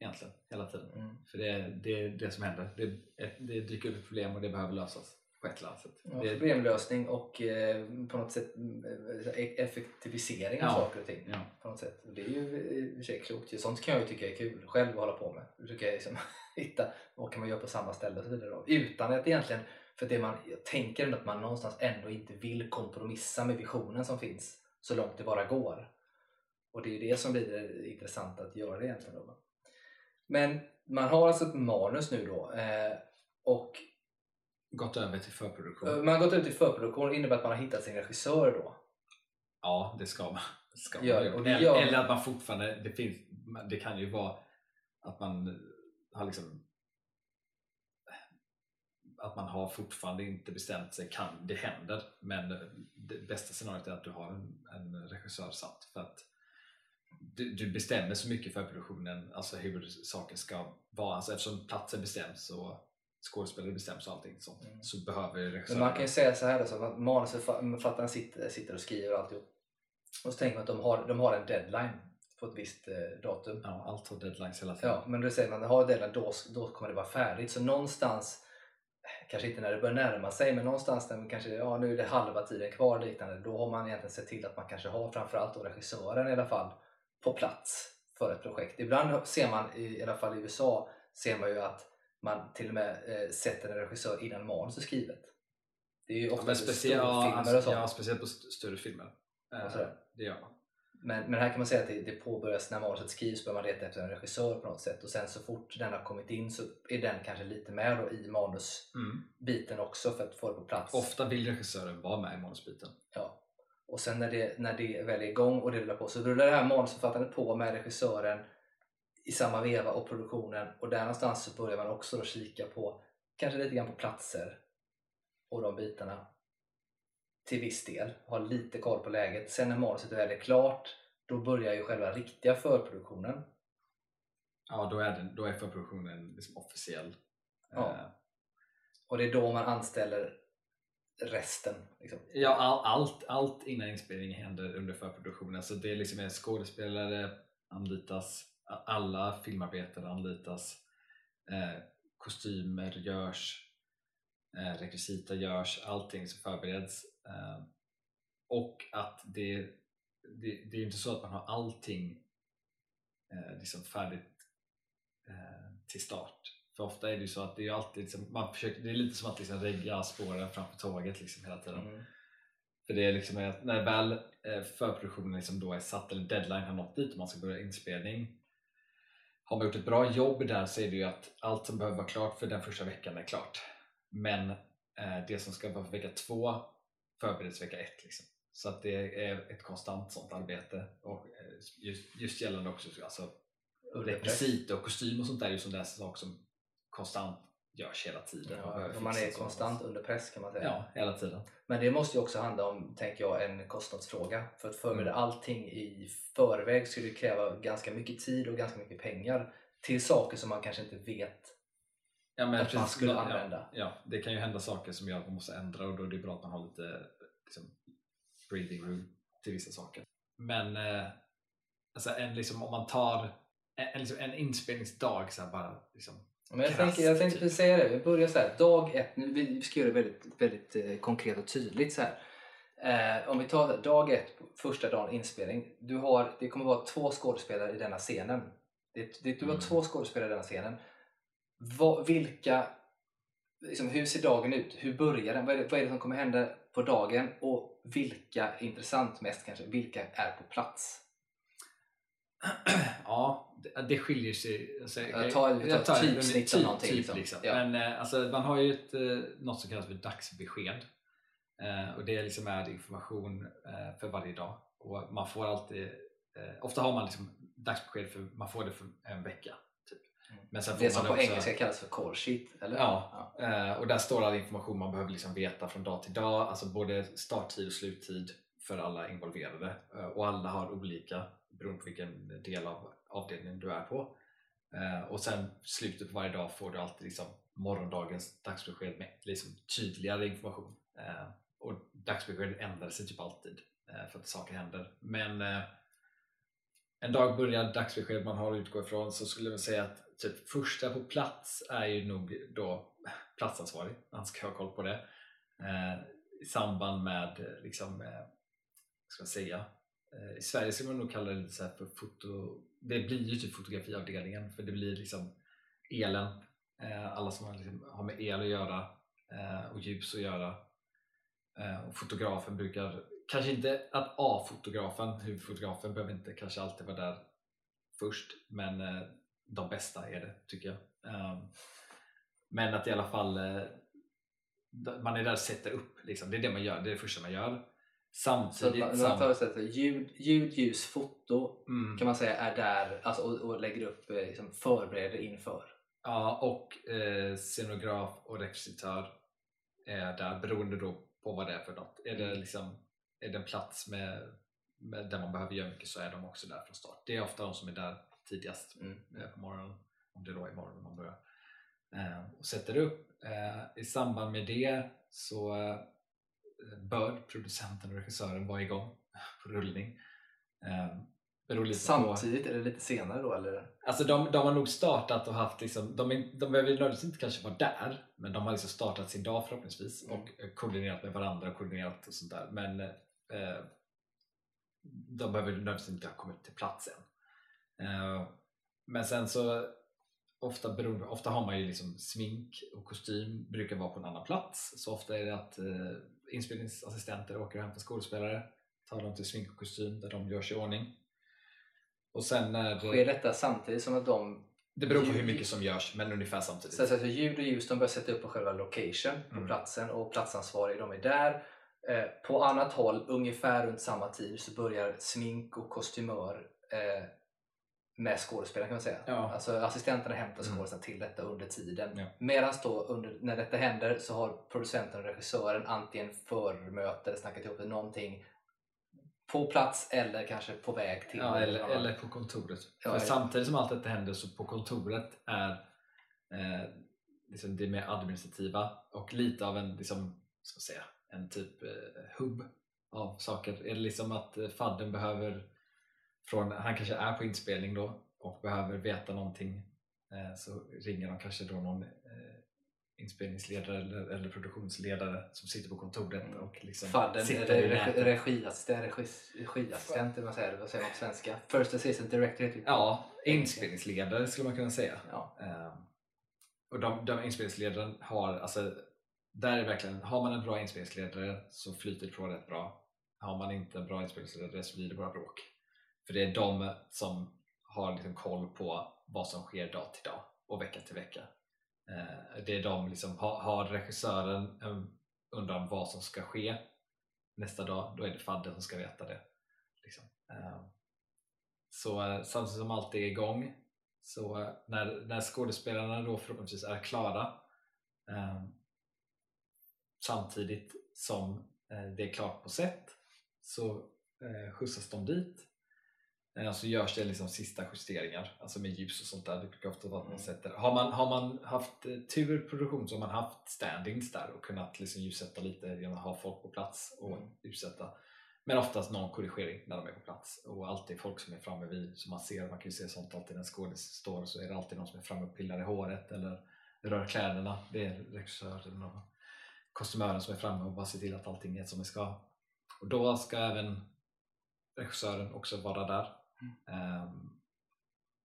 egentligen hela tiden. Mm. För det är det, är det som händer. Det, ett, det dyker upp ett problem och det behöver lösas på ett eller annat sätt. Ja, det, problemlösning och eh, på något sätt eh, effektivisering av Ja. saker och ting. ja. på något sätt. Och Det är ju i och för sig klokt. Sånt kan jag ju tycka är kul själv att hålla på med. Försöka liksom hitta vad kan man göra på samma ställe och så vidare. Utan att egentligen, för det man, jag tänker ändå att man någonstans ändå inte vill kompromissa med visionen som finns så långt det bara går. Och det är ju det som blir det intressanta att göra egentligen. Då. Men man har alltså ett manus nu då eh, och Gått över till förproduktion. eh, man har gått ut i förproduktion. Det innebär att man har hittat sin regissör då. Ja, det ska man. Det ska man göra. och det gör- eller att man fortfarande, det, finns, det kan ju vara att man har liksom att man har fortfarande inte bestämt sig, kan, det händer men det bästa scenariot är att du har en, en regissör satt för att du, du bestämmer så mycket för produktionen, alltså hur saker ska vara, alltså eftersom platsen bestäms och skådespelare bestäms och allting sånt Mm. så behöver Men regissören man kan ju säga så här då, så att manusförfattaren sitter, sitter och skriver och alltihop. Och så tänker man att de har, de har en deadline på ett visst eh, datum. ja, allt har deadlines hela tiden Ja, men då säger man att har deadline då, då kommer det vara färdigt. Så någonstans, kanske inte när det börjar närma sig, men någonstans när man kanske, ja nu är det halva tiden kvar liknande, då har man egentligen sett till att man kanske har framförallt då regissören i alla fall på plats för ett projekt. Ibland ser man, i, i alla fall i USA, ser man ju att man till och med eh, sätter en regissör innan manus är skrivet. Det är ju Ja, ofta ja, speciellt, ja, storfilmer alltså, och sånt. ja, speciellt på st- större filmer. Eh, det gör man. Men, men här kan man säga att det, det påbörjas när manuset skrivs börjar man leta efter en regissör på något sätt och sen så fort den har kommit in så är den kanske lite med då i manusbiten Mm. också för att få det på plats. Ofta vill regissören vara med i manusbiten. Ja. Och sen när det, när det väl är igång och det rullar på så rullar det här manusförfattandet på med regissören i samma veva och produktionen och där någonstans så börjar man också då kika på kanske lite grann på platser och de bitarna till viss del, ha lite koll på läget. Sen när manuset väl är klart då börjar ju själva riktiga förproduktionen. Ja, då är, den, då är förproduktionen liksom officiell. Ja. Eh, Och det är då man anställer resten. Liksom. Ja, all, allt, allt innan inspelningen händer under förproduktionen. Så det är liksom är skådespelare anlitas, alla filmarbetare anlitas, eh, kostymer görs, eh, rekvisita görs, allting som förbereds. Eh, och att det, det, det är inte så att man har allting eh, liksom färdigt eh, till start. För ofta är det ju så att det är alltid liksom, man försöker, det är lite som att liksom regga spåren framför tåget liksom hela tiden. Mm. För det är liksom att när väl eh, förproduktionen liksom då är satt eller deadline har nått dit och man ska börja inspelning har man gjort ett bra jobb där så är det ju att allt som behöver vara klart för den första veckan är klart. Men eh, det som ska vara för vecka två förbereds vecka ett. Liksom. Så att det är ett konstant sånt arbete. Och eh, just, just gällande också alltså, rekvisit och kostym och sånt där är ju sån där sak som konstant görs hela tiden. Ja, man är konstant under press kan man säga. Ja, hela tiden. Men det måste ju också handla om, tänker jag, en kostnadsfråga. För att förbereda Mm. allting i förväg skulle kräva ganska mycket tid och ganska mycket pengar till saker som man kanske inte vet Ja, men att man skulle använda. Ja, det kan ju hända saker som gör att man måste ändra och då är det bra att man har lite liksom, breathing room till vissa saker. Men eh, alltså en, liksom, om man tar en, liksom, en inspelningsdag så här, bara liksom, Men jag, tänker, jag tänkte typ. precis säga det, vi börjar så här, dag ett, nu, vi ska göra det väldigt, väldigt eh, konkret och tydligt så här. Eh, om vi tar dag ett, första dagen inspelning. Du har, det kommer vara två skådespelare i denna scenen. Det, det, du har Mm. två skådespelare i denna scenen. Vad, vilka, liksom, hur ser dagen ut? Hur börjar den? Vad är, det, vad är det som kommer hända på dagen? Och vilka, intressant mest kanske, vilka är på plats? ja, det, det skiljer sig. Alltså, Jag tar- vi tar jag tar typsnitt av typ- någonting, Typ, liksom. liksom. Ja. Men eh, alltså, man har ju ett, eh, något som kallas för dagsbesked. Eh, och det liksom är information för varje dag. Och man får alltid, ofta har man liksom dagsbesked för man får det för en vecka. Mm. Men sen får Det som man på också, engelska kallas för call sheet, eller? Ja. Eh, och där står all information man behöver liksom veta från dag till dag, alltså både starttid och sluttid för alla involverade. Eh, och alla har olika beroende på vilken del av avdelningen du är på. Eh, och sen slutet på varje dag får du alltid liksom morgondagens dagsbesked med liksom tydligare information. Och dagsbesked ändrar sig typ alltid för att saker händer. Men en dag börjar dagsbesked man har att utgå ifrån så skulle jag säga att typ första på plats är ju nog då platsansvarig, han ska ha koll på det. Eh, i samband med eh, liksom, eh, vad ska man säga? Eh, i Sverige skulle man nog kalla det lite så här för foto det blir ju typ fotografiavdelningen för det blir liksom elen. Eh, alla som har, liksom, har med el att göra eh, och ljus att göra. Eh, och fotografen brukar kanske inte att A-fotografen, huvudfotografen behöver inte kanske alltid vara där först men eh, de bästa är det tycker jag. Ehm, men att i alla fall eh, man är där och sätter upp, liksom. det är det man gör, det är det första man gör. Så Samtidigt man, man sam- förutsätter ljud, ljud, ljus, foto mm, kan man säga är där alltså, och, och lägger upp, eh, liksom, förbereder inför. ja, och eh, scenograf och rekvisitör är där beroende då på vad det är för något. Är det, Mm. liksom, är det en plats med, med, där man behöver göra mycket så är de också där från start. Det är ofta de som är där tidigast Mm. på morgonen, om det då är morgonen man börjar. Eh, och sätter upp. Eh, I samband med det så eh, bör producenten och regissören vara igång på rullning. På, Samtidigt är det lite senare då eller? alltså de, de har nog startat och haft, liksom, de, är, de behöver nödvändigtvis inte kanske vara där, men de har liksom startat sin dag förhoppningsvis Mm. och koordinerat med varandra och koordinerat och sånt där. Men eh, de behöver nödvändigtvis inte ha kommit till plats än. Eh, men sen så ofta, beroende, ofta har man ju liksom smink och kostym brukar vara på en annan plats. Så ofta är det att eh, inspelningsassistenter åker och hämtar skådespelare, tar dem till smink och kostym där de görs i ordning. Och sen när... Sker detta samtidigt som att de Det beror på hur mycket som görs, men ungefär samtidigt. Så alltså, ljud och ljus de börjar sätta upp på själva location på Mm. platsen och platsansvariga de är där. Eh, på annat håll, ungefär runt samma tid, så börjar smink och kostymör eh, med skådespelaren kan man säga. Ja. Alltså assistenterna hämtar Mm. skådespelaren till detta under tiden. Ja. Medan då under, när detta händer så har producenten och regissören antingen förmöte eller snackat ihop någonting på plats eller kanske på väg till Ja, eller, eller på kontoret. Ja, För samtidigt som allt detta händer så på kontoret är eh, liksom det mer administrativa och lite av en, liksom, ska säga, en typ eh, hubb av saker. Är det liksom att eh, fadden behöver, från, han kanske är på inspelning då och behöver veta någonting eh, så ringer de kanske då någon eh, inspelningsledare eller, eller produktionsledare som sitter på kontoret Mm. och liksom Fadden, sitter eller regi, regiassistent, regi, regiassistent vad säger, vad säger man på svenska? First assistant director heter. Ja, inspelningsledare skulle man kunna säga. Ja. Ehm, och de, de inspelningsledaren har, alltså, där är verkligen, har man en bra inspelningsledare så flyter det på rätt bra. Har man inte en bra inspelningsledare så blir det bara bråk. För det är de som har liksom koll på vad som sker dag till dag och vecka till vecka. Eh, det är de liksom, har, har regissören ehm, en undran vad som ska ske nästa dag, då är det Fadde som ska veta det. Liksom. Ehm, så eh, samtidigt som allt är igång så eh, när, när skådespelarna då förhoppningsvis är klara ehm, samtidigt som det är klart på set så skjutsas de dit så görs det liksom sista justeringar alltså med ljus och sånt där. Det brukar ofta vara att man sätter har man, har man haft eh, tur produktion så har man haft standings där och kunnat liksom ljussätta lite genom att ha folk på plats och Mm. ljussätta men oftast någon korrigering när de är på plats och alltid folk som är framme vid, som man ser, man kan ju se sånt alltid när en skådis står så är det alltid någon som är framme och pillar i håret eller rör kläderna. Det är regissören och kostymören som är framme och bara ser till att allting är som det ska. Och då ska även regissören också vara där. Ehm,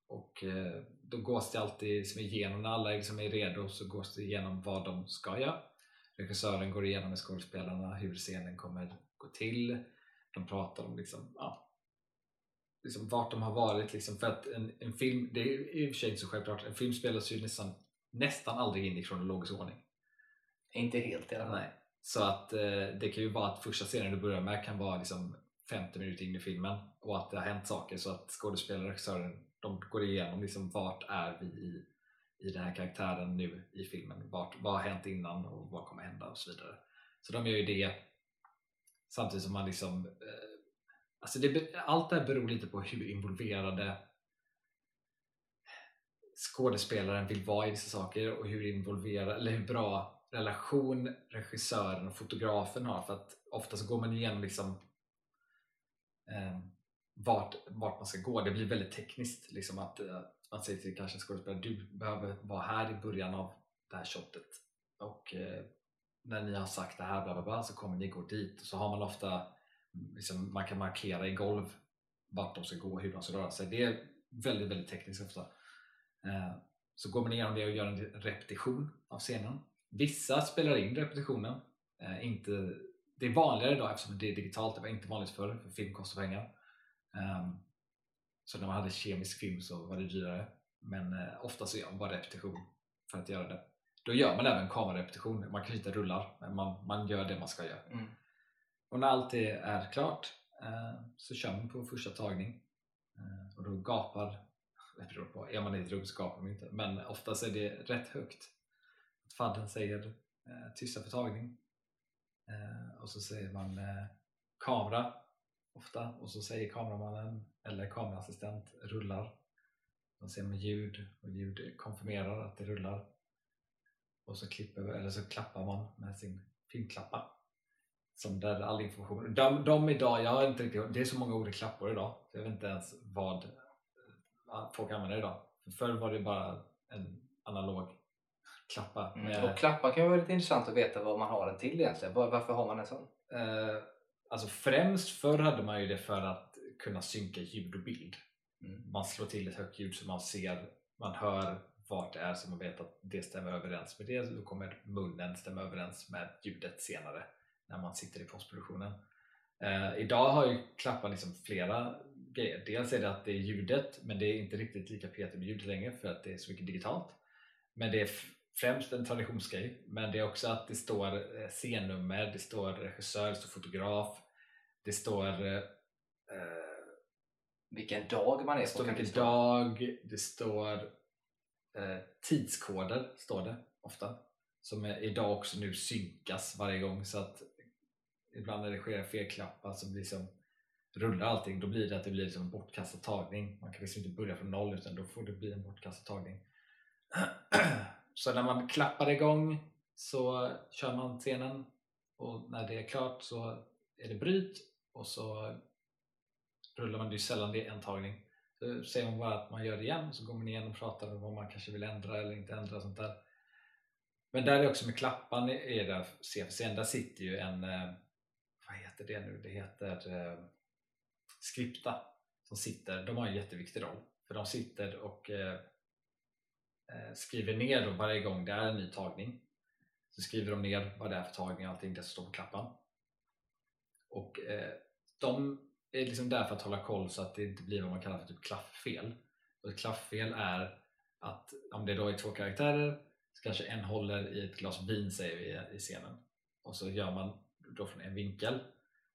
och eh, då gås det alltid liksom igenom, när alla liksom är redo så gås det igenom vad de ska göra. Regissören går igenom med skådespelarna hur scenen kommer gå till. De pratar om liksom, ja, liksom vart de har varit. Liksom, för att en, en film, det är i och för sig inte så självklart, en film spelas ju nästan, nästan aldrig in i kronologisk ordning. Inte helt i alla fall. Nej. Så att eh, det kan ju vara att första scenen du börjar med kan vara liksom 50 minuter in i filmen och att det har hänt saker så att skådespelare och regissören de går igenom liksom vart är vi i, i den här karaktären nu i filmen. Vart, vad har hänt innan och vad kommer hända och så vidare. Så de gör ju det samtidigt som man liksom eh, alltså det, allt det här beror lite på hur involverade skådespelaren vill vara i vissa saker och hur involverad eller hur bra relation regissören och fotografen har för att ofta så går man igenom liksom eh, vart, vart man ska gå. Det blir väldigt tekniskt liksom att eh, man säger till kanske en skådespelare du behöver vara här i början av det här shotet och eh, när ni har sagt det här bla bla bla så kommer ni gå dit och så har man ofta liksom, man kan markera i golv vart de ska gå och hur de ska röra sig. Det är väldigt, väldigt tekniskt ofta. Eh, så går man igenom det och gör en repetition av scenen. Vissa spelar in repetitionen. Eh, inte, det är vanligare idag eftersom det är digitalt. Det var inte vanligt förr, för film kostar pengar. Ehm, så när man hade kemisk film så var det dyrare. Men eh, ofta så gör man bara repetition för att göra det. Då gör man även kamerarepetition. Man kanske inte rullar, men man, man gör det man ska göra. Mm. Och när allt det är klart eh, så kör man på första tagning. Eh, och då gapar, det beror på, är man i ett rum så gapar man inte. Men oftast är det rätt högt. Fadden säger tysta för tagning. Och så säger man kamera ofta. Och så säger kameramannen eller kameraassistent rullar. Då ser man ljud och ljud konfirmerar att det rullar. Och så, klipper, eller så klappar man med sin filmklappa som där all information. De, de idag, jag har inte riktigt, det är så många olika klappor idag så jag vet inte ens vad eh, folk använder idag. För förr var det bara en analog klappa. Mm. Med, Och klappar kan vara lite intressant att veta vad man har den till egentligen. Var, varför har man en sån? eh, alltså främst förr hade man ju det för att kunna synka ljud och bild. Mm. Man slår till ett högt ljud så man ser, man hör vart det är så man vet att det stämmer överens med det. Då kommer munnen stämma överens med ljudet senare när man sitter i postproduktionen. Eh, idag har ju Klappan liksom flera grejer. Dels är det att det är ljudet men det är inte riktigt lika petigt med ljudet längre för att det är så mycket digitalt. Men det är främst en traditionsgrej. Men det är också att det står eh, scennummer, det står regissör, det står fotograf, det står eh, vilken dag man är det står vilken dag, det står eh, tidskoder står det ofta som är, idag också nu synkas varje gång så att ibland när det sker felklappar så blir som rullar allting då blir det att det blir liksom en bortkastad tagning. Man kan liksom inte börja från noll utan då får det bli en bortkastad tagning. Så när man klappar igång så kör man scenen och när det är klart så är det bryt och så rullar man, det är sällan det är en tagning. Så säger man bara att man gör det igen så går man igen och pratar om vad man kanske vill ändra eller inte ändra sånt där. Men där är också med klappan är där CFCn, där sitter ju en eh, vad heter det nu? Det heter eh, Skripta som sitter, de har en jätteviktig roll för de sitter och eh, eh, skriver ner då varje gång det är en ny tagning. Så skriver de ner vad det är för tagning och allting det som står på klappan. Och eh, de är liksom där för att hålla koll så att det inte blir vad man kallar för typ klafffel och ett klafffel är att om det då är två karaktärer så kanske en håller i ett glas vin säger vi i scenen och så gör man då från en vinkel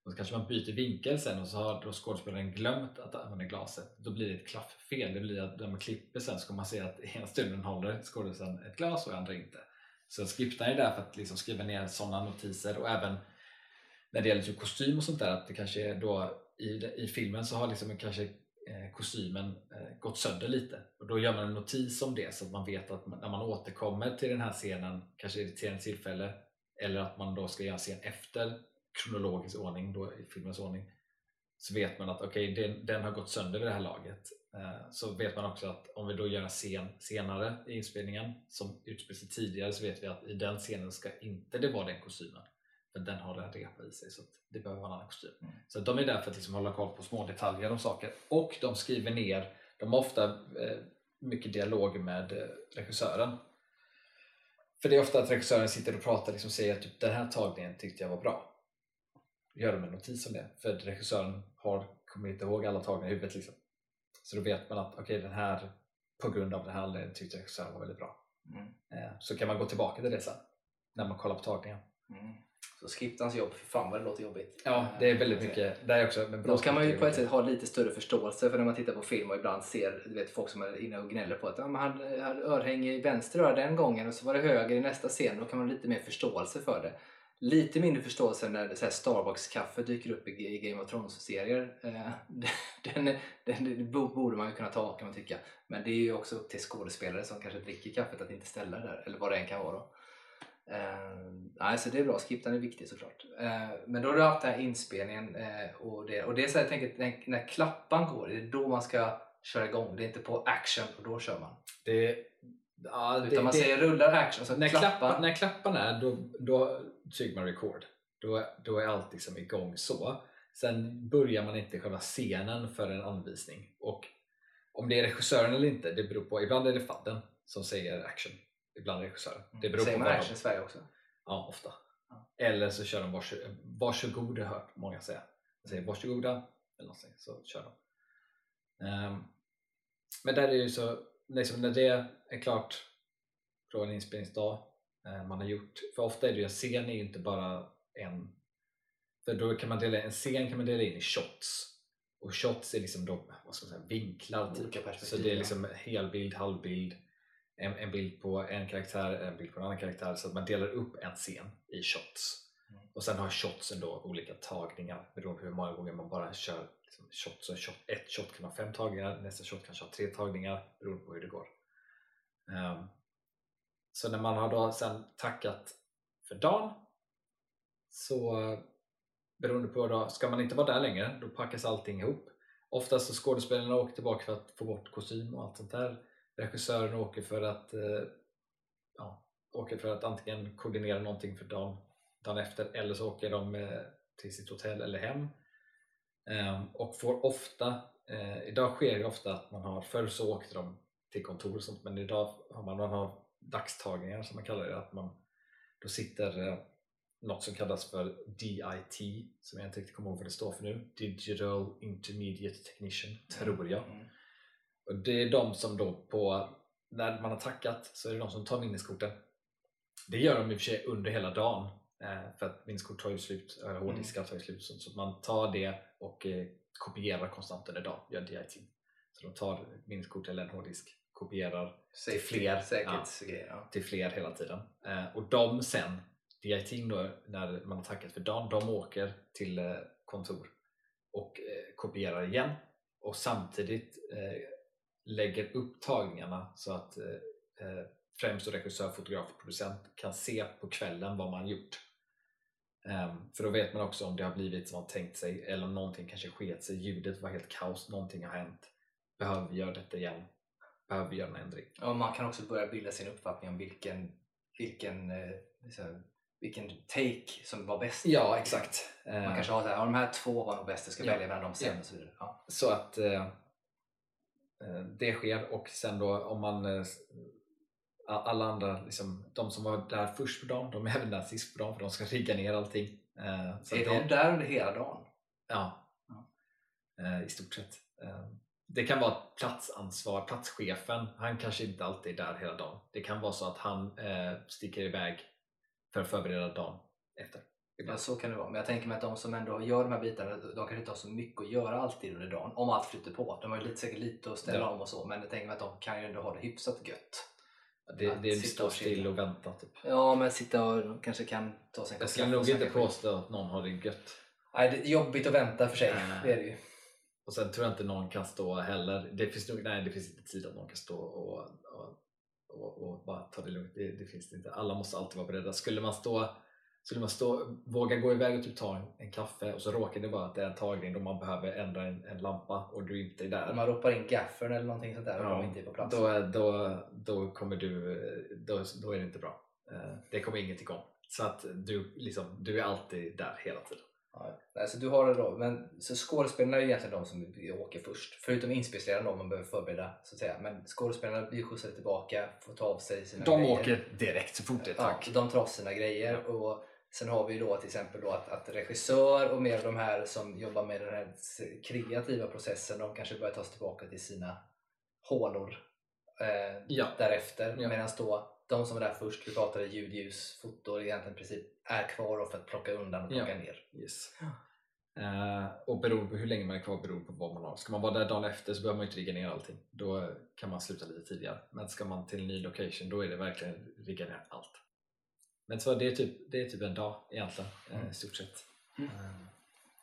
och så kanske man byter vinkel sen och så har då skådespelaren glömt att använda glaset. Då blir det ett klafffel. Det blir att när man klipper sen så kommer man se att ena stunden håller skådespelaren ett glas och andra inte. Så skriptan är där för att liksom skriva ner sådana notiser och även när det gäller typ kostym och sånt där att det kanske är då i, i filmen så har liksom kanske eh, kostymen eh, gått sönder lite och då gör man en notis om det så att man vet att när man återkommer till den här scenen kanske vid ett senare tillfälle eller att man då ska göra en scen efter kronologisk ordning, då i filmens ordning så vet man att okej, okay, den, den, har gått sönder vid det här laget. Eh, så vet man också att om vi då gör en scen senare i inspelningen som utspelar sig tidigare så vet vi att i den scenen ska inte det vara den kostymen. För den har en repa i sig så det behöver vara en annan kostym. Mm. Så de är där för att liksom hålla koll på små detaljer om saker och de skriver ner, de har ofta eh, mycket dialog med eh, regissören. För det är ofta att regissören sitter och pratar och liksom säger att typ, den här tagningen tyckte jag var bra gör de en notis om det för regissören har, kommer inte ihåg alla tagningar i huvudet liksom. så då vet man att okay, den här på grund av den här anledningen tyckte regissören var väldigt bra mm. Eh, så kan man gå tillbaka till det sen när man kollar på tagningen mm. Så skriptans jobb, för fan vad det låter jobbigt. Ja, det är väldigt mycket. Det är också med bra Då kan man ju på ett sätt ha lite större förståelse för när man tittar på film och ibland ser du vet, folk som är inne och gnäller på att ja, han hade örhänge i vänster öra den gången och så var det höger i nästa scen. Då kan man ha lite mer förståelse för det lite mindre förståelse när Starbucks-kaffe dyker upp i Game of Thrones-serier. Eh, den, den, den, borde man ju kunna ta kan man tycka. Men det är ju också upp till skådespelare som kanske dricker kaffet att inte ställa det där, eller vad det än kan vara. Då. Uh, nej, så det är bra, skriptan är viktig såklart. Uh, men då har du haft den här inspelningen uh, och det, och det är så jag tänker, när, när klappan går, det är då man ska köra igång. Det är inte på action och då kör man. Det, ja, Utan man det, säger rullar action. Alltså när, klappan, när klappan är, då, då trycker man record. Då, då är allt liksom igång så. Sen börjar man inte själva scenen för en anvisning. Och om det är regissören eller inte, det beror på. Ibland är det fadden som säger action. Ibland regissören. Det beror säger på man action i Sverige också? Ja, ofta. Ja. Eller så kör de varsågod, varsågod har jag hört många säga. De säger varsågoda eller någonting, så kör de. Um, men där är ju så, liksom när det är klart på en inspelningsdag Eh, man har gjort. För ofta är det ju, scen är ju inte bara en för då kan man dela, en scen kan man dela in i shots och shots är liksom då, vad ska man säga, vinklar typ. så det är liksom helbild, halvbild en, en bild på en karaktär, en bild på en annan karaktär så att man delar upp en scen i shots mm. och sen har shotsen då olika tagningar beroende på hur många gånger man bara kör liksom, shots. Så shot, ett shot kan ha fem tagningar, nästa shot kanske har tre tagningar beroende på hur det går um, så när man har då sen tackat för dagen så beroende på då, ska man inte vara där längre då packas allting ihop. Oftast så skådespelarna åker tillbaka för att få bort kostym och allt sånt där. Regissören åker för att eh, ja, åker för att antingen koordinera någonting för dagen, dagen efter eller så åker de eh, till sitt hotell eller hem ehm, och får ofta, eh, idag sker det ofta att man har, förr så åkte de till kontor och sånt men idag har man, man har dagstagningar som man kallar det. Att man, då sitter eh, något som kallas för DIT som jag inte riktigt kommer ihåg vad det står för nu. Digital Intermediate Technician, tror jag. Mm. Och det är de som då på, när man har tackat så är det de som tar minneskorten. Det gör de i och för sig under hela dagen eh, för att minneskort tar ju slut, eller hårddiskar tar ju slut så, att man tar det och eh, kopierar konstant under dagen, gör DIT. Så de tar minneskort eller en hårddisk, kopierar till fler, Säkerhetsgrejer. Ja. till fler hela tiden. Eh, och de sen, DIT då, när man har tackat för dagen, de åker till eh, kontor och eh, kopierar igen och samtidigt eh, lägger upp tagningarna så att eh, eh, främst regissör, fotograf och producent kan se på kvällen vad man gjort. Ehm, för då vet man också om det har blivit som man tänkt sig eller om någonting kanske sket sig, ljudet var helt kaos, någonting har hänt. Behöver vi göra detta igen? Behöver vi göra en ändring? Ja, man kan också börja bilda sin uppfattning om vilken, vilken, eh, liksom, vilken take som var bäst. Ja, exakt. Man kanske har så här, ja, de här två var nog bäst, jag ska Ja. välja bland dem sen Ja. och så vidare. Ja. Så att eh, det sker och sen då om man eh, alla andra, liksom, de som var där först på dagen, de är även där sist på dagen för de ska rigga ner allting. Eh, så Är att det- de där under hela dagen? Ja, Ja. Eh, i stort sett. Eh, Det kan vara platsansvar, platschefen, han kanske inte alltid är där hela dagen. Det kan vara så att han eh, sticker iväg för att förbereda dagen efter. Ja, så kan det vara. Men jag tänker mig att de som ändå gör de här bitarna, de kanske inte har så mycket att göra alltid under dagen. Om allt flyter på. De har ju lite, säkert lite att ställa Ja. om och så. Men jag tänker mig att de kan ju ändå ha det hyfsat gött. Det, det är stå still och vänta typ. Ja, men sitta och kanske kan ta sig en Jag skulle nog inte påstå att någon har det gött. Nej, det är jobbigt att vänta för sig. Nej. Det är det ju. Och sen tror jag inte någon kan stå heller. Det finns, nog, nej, det finns inte tid att någon kan stå och, och, och, och bara ta det lugnt. Det, det finns det inte. Alla måste alltid vara beredda. Skulle man stå skulle man stå, våga gå iväg och typ ta en, en kaffe och så råkar det vara att det är en tagning då man behöver ändra en, en lampa och du inte är där. Om man ropar in gaffern eller någonting sånt där och Ja, de inte är på plats. Då, då, då kommer du, då, då är det inte bra. Eh, Det kommer inget igång. Så att du, liksom, du är alltid där hela tiden. Ja, nej, så du har det då. Men, så skådespelarna är ju egentligen de som åker först. Förutom inspelningsledarna då man behöver förbereda så att säga. Men skådespelarna blir skjutsade tillbaka, får ta av sig sina De grejer. åker direkt så fort det är Ja, tack. så de tar av sina grejer. Och sen har vi då till exempel då att, att regissör och mer av de här som jobbar med den här kreativa processen, de kanske börjar ta sig tillbaka till sina hålor eh, Ja. därefter. Ja. Medan då de som var där först, vi pratade ljud, ljus, foto, egentligen princip är kvar för att plocka undan och Ja. plocka ner. Yes. Eh, och beroende på hur länge man är kvar beror på vad man har. Ska man vara där dagen efter så behöver man inte rigga ner allting. Då kan man sluta lite tidigare. Men ska man till en ny location då är det verkligen rigga ner allt. Men så det är typ, det är typ en dag egentligen eh, i stort sett. Mm. Eh,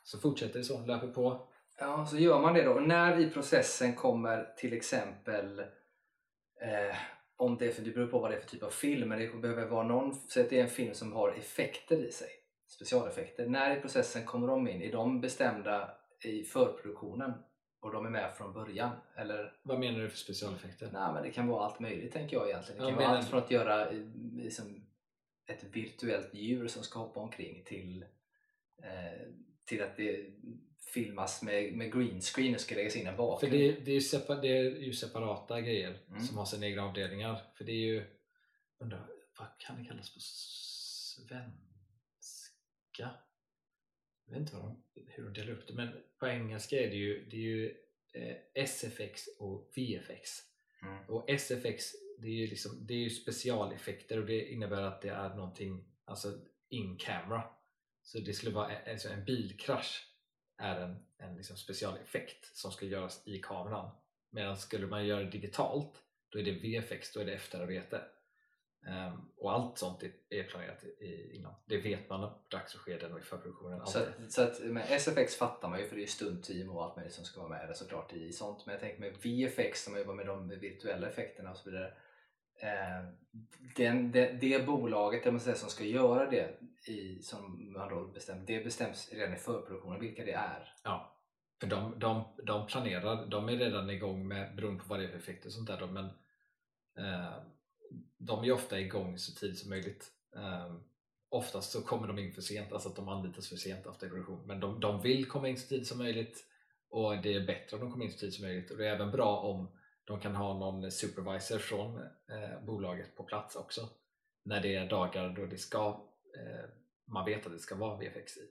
så fortsätter det så, löper på. Ja, så gör man det då. Och när i processen kommer till exempel eh, om det, för det beror på vad det är för typ av film, men det behöver vara någon, så att det är en film som har effekter i sig, specialeffekter. När i processen kommer de in? Är de bestämda i förproduktionen och de är med från början? Eller? Vad menar du för specialeffekter? Nej, men det kan vara allt möjligt tänker jag egentligen. Det kan vara men- allt från att göra eh, liksom, ett virtuellt djur som ska hoppa omkring till, eh, till att det filmas med, med green screen och ska läggas in en För bakgrund. det, det, är ju separ, det är ju separata grejer Mm. som har sina egna avdelningar. För det är ju, undrar, vad kan det kallas på svenska? Jag vet inte vad de, hur de delar upp det, men på engelska är det ju, det är ju eh, SFX och VFX. Mm. Och SFX det är ju, liksom, det är ju specialeffekter och det innebär att det är någonting alltså in camera. Så det skulle vara en, alltså en bilkrasch är en, en liksom specialeffekt som ska göras i kameran. Medan skulle man göra det digitalt då är det VFX, då är det efterarbete. Ehm, och allt sånt är, planerat i, innan. Det vet man på dagsskeden och i förproduktionen. Så, att, så att med SFX fattar man ju för det är stuntteam och allt möjligt som ska vara med där såklart i sånt. Men jag tänker med VFX, när man jobbar med de virtuella effekterna och så vidare. Eh, den, det, det bolaget det man säger, som ska göra det i, som man då bestämt, det bestäms redan i förproduktionen vilka det är. Ja, för de, de, de planerar, de är redan igång med, beroende på vad det är för effekter och sånt där, då, men eh, de är ofta igång så tidigt som möjligt. Eh, oftast så kommer de in för sent, alltså att de anlitas för sent efter produktion, men de, de vill komma in så tidigt som möjligt och det är bättre om de kommer in så tidigt som möjligt och det är även bra om de kan ha någon supervisor från eh, bolaget på plats också när det är dagar då det ska, eh, man vet att det ska vara VFX i.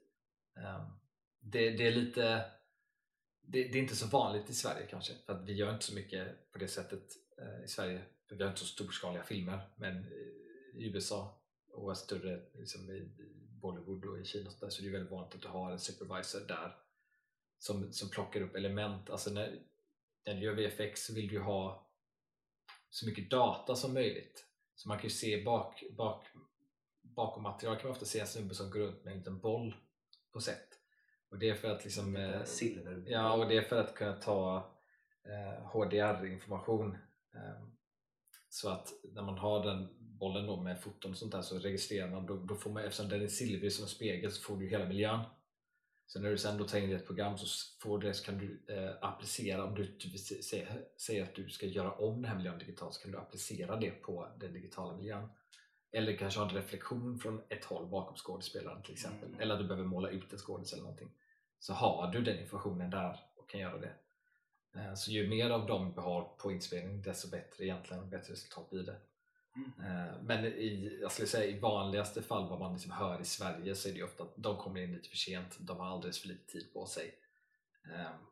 Um, det, det, är lite det, det, är inte så vanligt i Sverige kanske för att vi gör inte så mycket på det sättet eh, i Sverige för vi har inte så storskaliga filmer men eh, i USA och större liksom i Bollywood och i Kina så, där, så är det väldigt vanligt att du har en supervisor där som, som plockar upp element. Alltså när, när du gör VFX så vill du ha så mycket data som möjligt. Så man kan ju se bak, bak, bakom material kan man ofta se en snubbe som går runt med en liten boll på set. Och det är för att liksom, eh, silver. Ja, och det är för att kunna ta eh, HDR-information eh, så att när man har den bollen då med foton och sånt där så registrerar man, då, då får man, eftersom den är silvrig som en spegel så får du hela miljön så när du sen då tar in ett program så, får det, så kan du eh, applicera, om du säger att du ska göra om den här miljön digitalt så kan du applicera det på den digitala miljön. Eller kanske ha en reflektion från ett håll bakom skådespelaren till exempel. Mm. Eller att du behöver måla ut en skådis eller någonting. Så har du den informationen där och kan göra det. Eh, så ju mer av dem du har på inspelning desto bättre egentligen, bättre resultat blir det. Mm. Eh, men i, jag skulle säga, i vanligaste fall vad man liksom hör i Sverige så är det ofta att de kommer in lite för sent, de har alldeles för lite tid på sig. Ehm,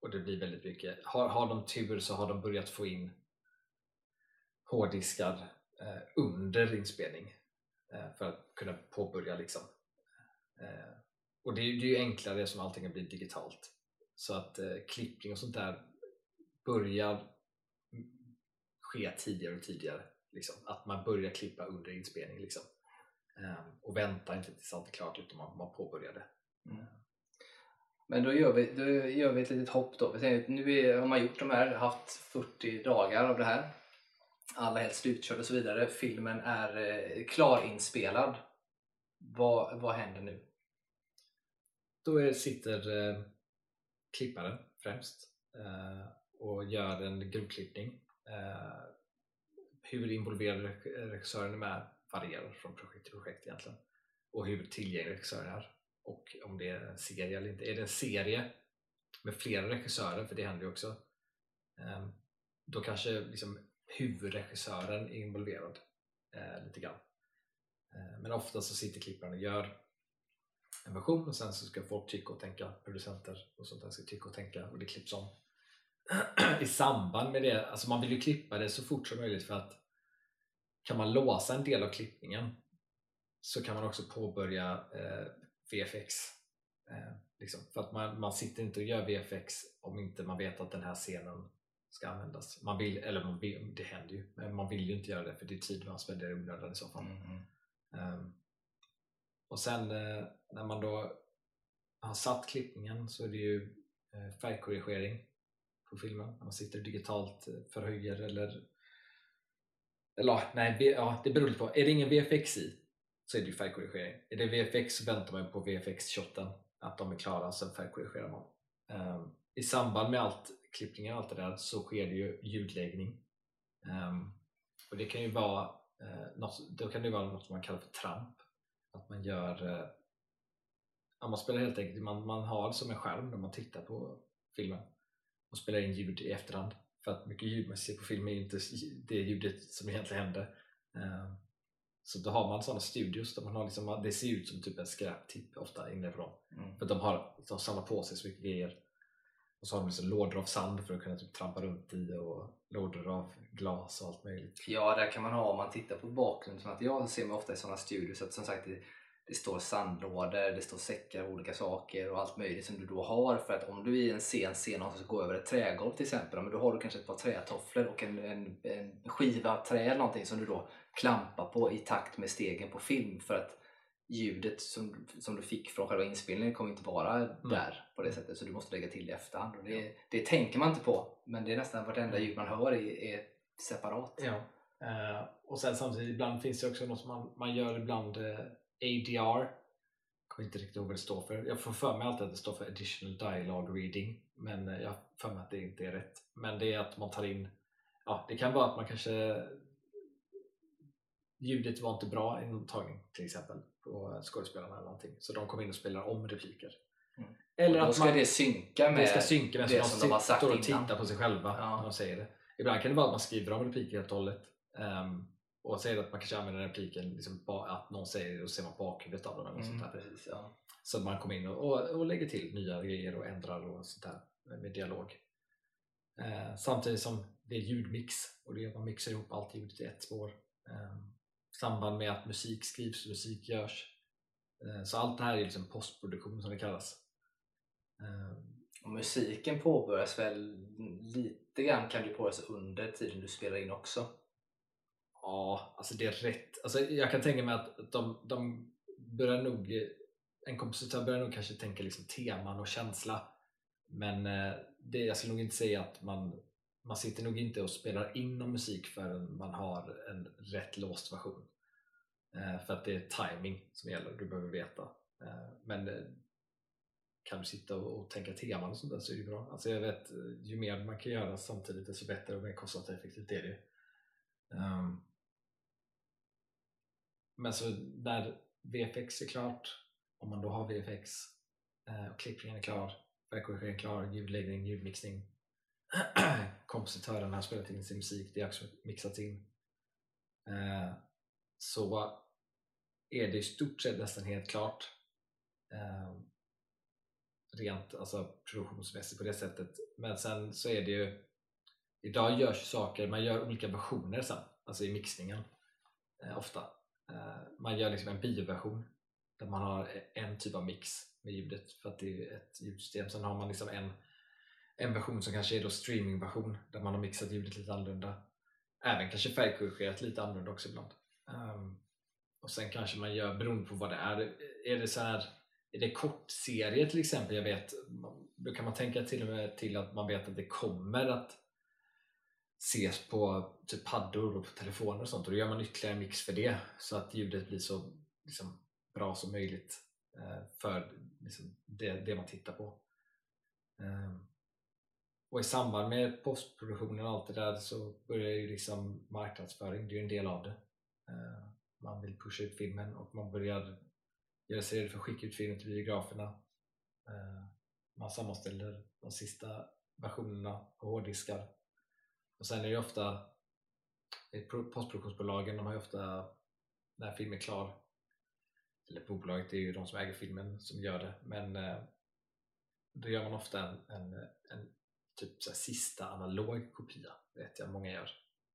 och det blir väldigt mycket, har, har de tur så har de börjat få in hårddiskar eh, under inspelning eh, för att kunna påbörja liksom. Och det är, det är ju enklare som allting har blivit digitalt. Så att klippning och sånt där börjar ske tidigare och tidigare Liksom, att man börjar klippa under inspelning liksom. um, och väntar inte tills allt är klart utan man, man det. Mm. Men då gör, vi, då gör vi ett litet hopp då. Nu har man gjort de här, haft 40 dagar av det här. Alla helt slutkörda och så vidare. Filmen är eh, klarinspelad. Vad, vad händer nu? Då är, sitter eh, klipparen främst eh, och gör en grovklippning. Hur involverad regissören är med varierar från projekt till projekt egentligen. Och hur tillgänglig regissören är. Och om det är en serie eller inte. Är det en serie med flera regissörer, för det händer ju också, ehm, då kanske liksom huvudregissören är involverad eh, lite grann. Eh, men ofta så sitter klipparen och gör en version och sen så ska folk tycka och tänka, producenter och sånt där ska tycka och tänka och det klipps om. I samband med det, alltså man vill ju klippa det så fort som möjligt för att kan man låsa en del av klippningen så kan man också påbörja eh, VFX. Eh, liksom. För att man, man sitter inte och gör VFX om inte man vet att den här scenen ska användas. Man vill, eller man vill, det händer ju, men man vill ju inte göra det för det är tid man spenderar i onödan i så fall. Mm. Um, och sen eh, när man då har satt klippningen så är det ju eh, färgkorrigering på filmen. När man sitter digitalt eh, förhöjer eller eller nej, ja, det beror lite på. Är det ingen VFX i så är det ju färgkorrigering. Är det VFX så väntar man på VFX-shotten, att de är klara, sen färgkorrigerar man. Um, I samband med allt klippningen och allt det där så sker det ju ljudläggning. Um, och det kan ju vara uh, något, då kan det vara något som man kallar för tramp. Att man gör uh, ja, man spelar helt enkelt, man, man har som en skärm när man tittar på filmen och spelar in ljud i efterhand för att mycket ljud man ser på film är inte det ljudet som egentligen händer. Ehm, så då har man sådana studios där man har liksom, det ser ut som typ en skräptipp ofta dem. Mm. För de har de samlar på sig så mycket grejer. Och så har de liksom lådor av sand för att kunna typ trampa runt i och lådor av glas och allt möjligt. Ja, där kan man ha om man tittar på bakgrundsmaterial ser man ofta i sådana studios att som sagt det, står sandlådor, det står säckar av olika saker och allt möjligt som du då har för att om du i en scen ser någon som ska gå över ett trägolv till exempel, men då har du kanske ett par trätofflor och en, en, en skiva trä eller någonting som du då klampar på i takt med stegen på film för att ljudet som, som du fick från själva inspelningen kommer inte vara mm. där på det sättet så du måste lägga till det i efterhand. Och det, det tänker man inte på men det är nästan vartenda ljud man hör är, är separat. Ja. Uh, och sen samtidigt ibland finns det också något som man, man gör ibland uh, ADR. Jag kommer inte riktigt ihåg vad det står för. Jag får för mig alltid att det står för Additional Dialogue Reading men eh, jag har för mig att det inte är rätt. Men det är att man tar in, ja det kan vara att man kanske ljudet var inte bra i en tagning till exempel på skådespelarna eller någonting så de kommer in och spelar om repliker. Mm. Eller att man, det synka med det, ska synka med det som de har sagt och tittar på sig själva ja. när de säger det. ibland kan det vara att man skriver om repliker helt och hållet. Um, och säger att man kanske använder repliken, liksom, att någon säger det och ser man bakhuvudet av den eller Mm, sånt där. precis, ja. Så att man kommer in och, och, och lägger till nya grejer och ändrar och sånt där med, med dialog. Eh, samtidigt som det är ljudmix och det är att man mixar ihop allt ljudet i ett spår. Eh, samband med att musik skrivs och musik görs. Eh, så allt det här är liksom postproduktion som det kallas. Eh, Och musiken påbörjas väl lite grann kan du påbörjas under tiden du spelar in också. Ja, alltså det är rätt. Alltså jag kan tänka mig att de, de börjar nog, en kompositör börjar nog kanske tänka liksom teman och känsla. Men eh, det, jag skulle nog inte säga att man, man sitter nog inte och spelar in någon musik förrän man har en rätt låst version. Eh, för att det är timing som gäller, du behöver veta. Eh, men kan du sitta och, tänka teman och sånt där så är det bra. Alltså jag vet, ju mer man kan göra samtidigt desto bättre och mer kostnadseffektivt är det Um, men så när VFX är klart, om man då har VFX, eh, och klippningen är klar, färgkorrigeringen är klar, ljudläggning, ljudmixning, kompositören har spelat in sin musik, det har också mixats in. Eh, så är det i stort sett nästan helt klart. Eh, rent alltså, produktionsmässigt på det sättet. Men sen så är det ju Idag görs saker, man gör olika versioner sen, alltså i mixningen eh, ofta. Eh, man gör liksom en bioversion där man har en typ av mix med ljudet för att det är ett ljudsystem. Sen har man liksom en, en version som kanske är då streamingversion där man har mixat ljudet lite annorlunda. Även kanske färgkorrigerat lite annorlunda också ibland. Um, och sen kanske man gör, beroende på vad det är, är det så här är det kortserier till exempel, jag vet, då kan man tänka till och med till att man vet att det kommer att ses på typ paddor och på telefoner och sånt och då gör man ytterligare en mix för det så att ljudet blir så liksom, bra som möjligt eh, för liksom, det, det, man tittar på. Ehm, och i samband med postproduktionen och allt det där så börjar ju liksom marknadsföring, det är ju en del av det. Ehm, man vill pusha ut filmen och man börjar göra sig redo för att skicka ut filmen till biograferna. Ehm, man sammanställer de sista versionerna på hårddiskar och sen är det ofta postproduktionsbolagen, de har ju ofta när filmen är klar. Eller bolaget det är ju de som äger filmen som gör det. Men eh, då gör man ofta en, en, en typ så sista analog kopia vet jag många gör.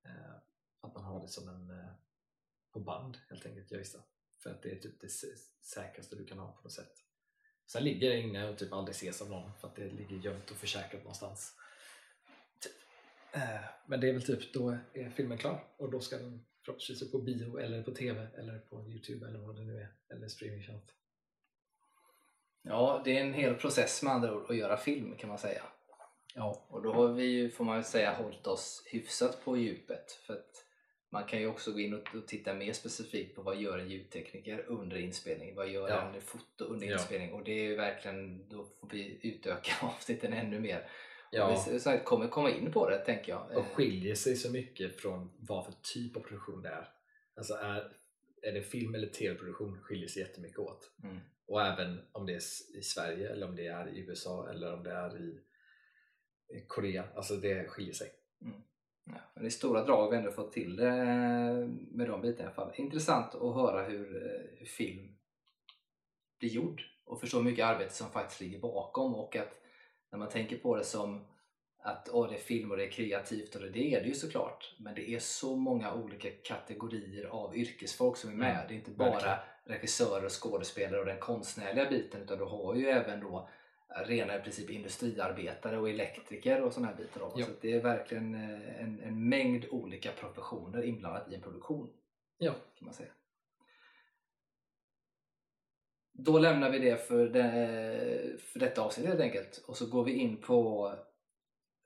Eh, att man har det som en eh, på band helt enkelt jag vissa. För att det är typ det säkraste du kan ha på något sätt. Sen ligger det inne och typ aldrig ses av någon för att det ligger gömt och försäkrat någonstans men det är väl typ, då är filmen klar och då ska den förhoppningsvis upp på bio eller på TV eller på Youtube eller vad det nu är, eller streamingtjänst. Ja, det är en hel process med andra ord att göra film kan man säga. Ja. Och då har vi ju, får man ju säga, hållit oss hyfsat på djupet. För att man kan ju också gå in och, titta mer specifikt på vad gör en ljudtekniker under inspelning? Vad gör Ja. en foto under Ja. inspelning? Och det är ju verkligen, då får vi utöka avsnitten ännu mer. Ja. Vi kommer komma in på det tänker jag. Och skiljer sig så mycket från vad för typ av produktion det är. Alltså är, är det film eller tv-produktion skiljer sig jättemycket åt. Mm. Och även om det är i Sverige eller om det är i USA eller om det är i Korea. Alltså det skiljer sig. Ja, men i stora drag har vi ändå fått till det med de bitarna i alla fall. Intressant att höra hur, eh, hur film blir gjord och förstå hur mycket arbete som faktiskt ligger bakom och att när man tänker på det som att åh, det är film och det är kreativt och det, är det ju såklart men det är så många olika kategorier av yrkesfolk som är med. Mm, det är inte bara verkligen. regissörer och skådespelare och den konstnärliga biten utan du har ju även då rena i princip industriarbetare och elektriker och sådana här bitar. Då. Ja. Så det är verkligen eh, en, en mängd olika professioner inblandat i en produktion Ja. kan man säga. Då lämnar vi det för, det, för detta avsnitt helt enkelt och så går vi in på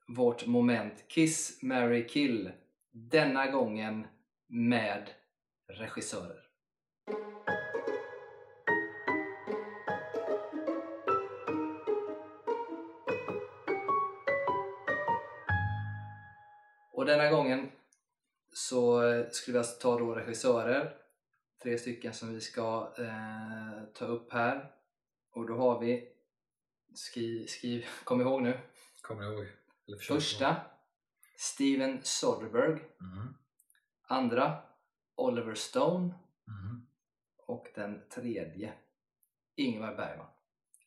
vårt moment Kiss, Mary Kill. Denna gången med regissörer. Och denna gången så skulle vi alltså ta då regissörer. Tre stycken som vi ska eh, ta upp här. Och då har vi, skriv, skriv, kom ihåg nu, jag ihåg? Första Steven Soderbergh. Mm. Andra Oliver Stone. Mm. Och den tredje Ingmar Bergman.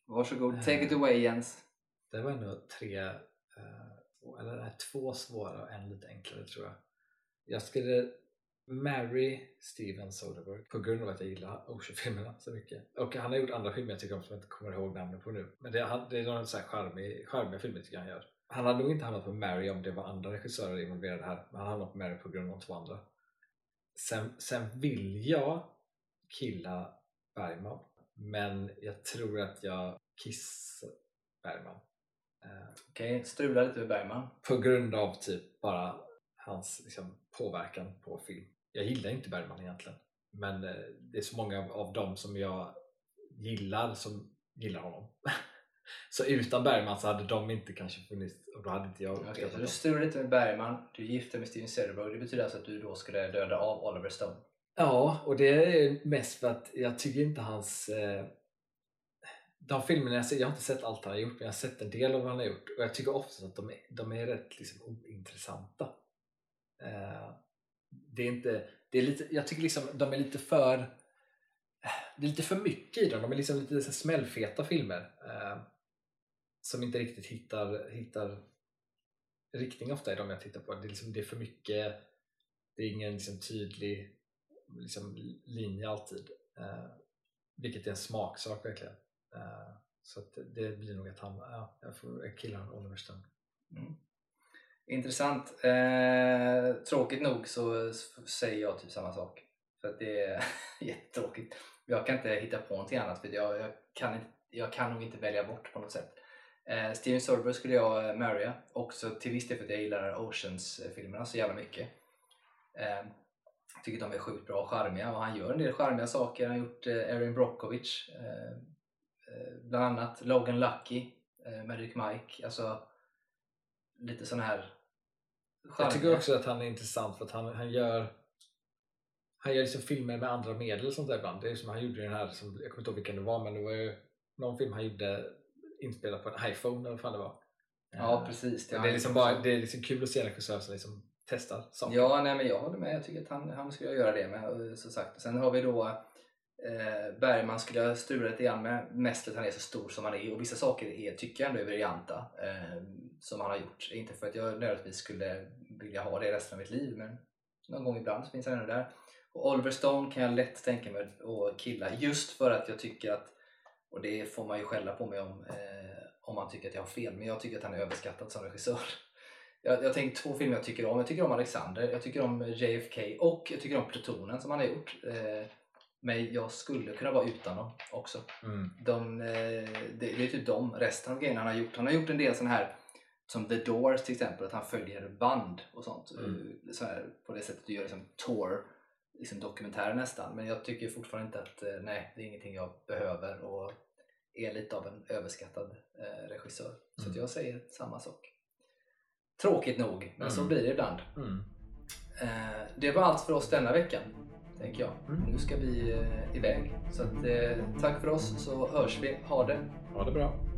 Varsågod, Eh. take it away Jens. Det var ändå tre, eh, eller nej, två svåra och en lite enklare tror jag. Jag skulle marry Steven Soderbergh på grund av att jag gillar Ocean-filmerna så mycket. Och han har gjort andra filmer jag tycker om som jag inte kommer ihåg namnet på nu. Men det, han- det är några så här charmig, charmiga filmer tycker jag han gör. Han hade nog inte hamnat på Mary om det var andra regissörer involverade här. Men han hamnade på Mary på grund av de två andra. Sen, sen vill jag killa Bergman. Men jag tror att jag kissar Bergman. Eh, Okej, strula lite med Bergman. på grund av typ bara hans liksom, påverkan på film. Jag gillar inte Bergman egentligen. Men eh, det är så många av, dem som jag gillar som gillar honom. så utan Bergman så hade de inte kanske funnits och då hade inte jag Okej, uppskattat så du strular lite med Bergman, du gifter med Steven Soderbergh. Det betyder alltså att du då skulle döda av Oliver Stone. Ja, och det är mest för att jag tycker inte hans... Eh, de filmerna jag ser, jag har inte sett allt han har gjort, men jag har sett en del av vad han har gjort och jag tycker ofta att de är, de är rätt liksom, ointressanta. Eh, det är inte... Det är lite, jag tycker liksom de är lite för... Det är lite för mycket i dem. De är liksom lite så smällfeta filmer. Eh, som inte riktigt hittar, hittar riktning ofta i de jag tittar på. Det är, liksom, det är för mycket. Det är ingen liksom, tydlig liksom, linje alltid. Eh, vilket är en smaksak verkligen. Eh, så att det blir nog att han, ja, jag får killa Oliver Stone. Mm. Intressant. Eh, tråkigt nog så säger jag typ samma sak. För att det är jättetråkigt. Jag kan inte hitta på någonting annat för jag, jag, kan, inte, jag kan nog inte välja bort på något sätt. Eh, Steven Soderbergh skulle jag eh, marrya. Också till viss del för att jag gillar Oceans-filmerna så jävla mycket. Eh, jag tycker de är sjukt bra och charmiga och han gör en del charmiga saker. Han har gjort eh, Erin Brockovich eh, eh bland annat. Logan Lucky, eh, Magic Mike. Alltså lite sån här Jag tycker också att han är intressant för att han, han gör han gör liksom filmer med andra medel och sånt där ibland. Det är som han gjorde den här, som, jag kommer inte ihåg vilken det var men det var ju någon film han gjorde inspelad på en iPhone eller vad fan det var. Ja Eh, precis. det, är liksom bara, det är liksom kul att se en regissör som liksom testar saker. Ja, nej, men jag håller med. Jag tycker att han, han skulle göra det med. och Så sagt. Sen har vi då eh, Bergman skulle jag strula lite grann med. Mest för att han är så stor som han är och vissa saker är, tycker jag ändå är briljanta eh, som han har gjort. Inte för att jag nödvändigtvis skulle vilja ha det resten av mitt liv men någon gång ibland så finns han ändå där. Och Oliver Stone kan jag lätt tänka mig att killa just för att jag tycker att, och det får man ju skälla på mig om eh, om man tycker att jag har fel, men jag tycker att han är överskattad som regissör. Jag, jag tänker två filmer jag tycker om. Jag tycker om Alexander, jag tycker om JFK och jag tycker om Plutonen som han har gjort. Eh, men jag skulle kunna vara utan dem också. Mm. De, eh, det, det är typ de, resten av grejerna han har gjort. Han har gjort en del sådana här som The Doors till exempel, att han följer band och sånt. Mm. Eh, Så här, på det sättet du gör liksom tour, liksom dokumentärer nästan. Men jag tycker fortfarande inte att eh, nej, det är ingenting jag behöver och är lite av en överskattad eh, regissör. Så Mm. att jag säger samma sak. Tråkigt nog, men så Mm. blir det ibland. Mm. Eh, det var allt för oss denna veckan, tänker jag. Mm. Nu ska vi eh, iväg. Så att, eh, tack för oss, så hörs vi. Ha det! Ha det bra.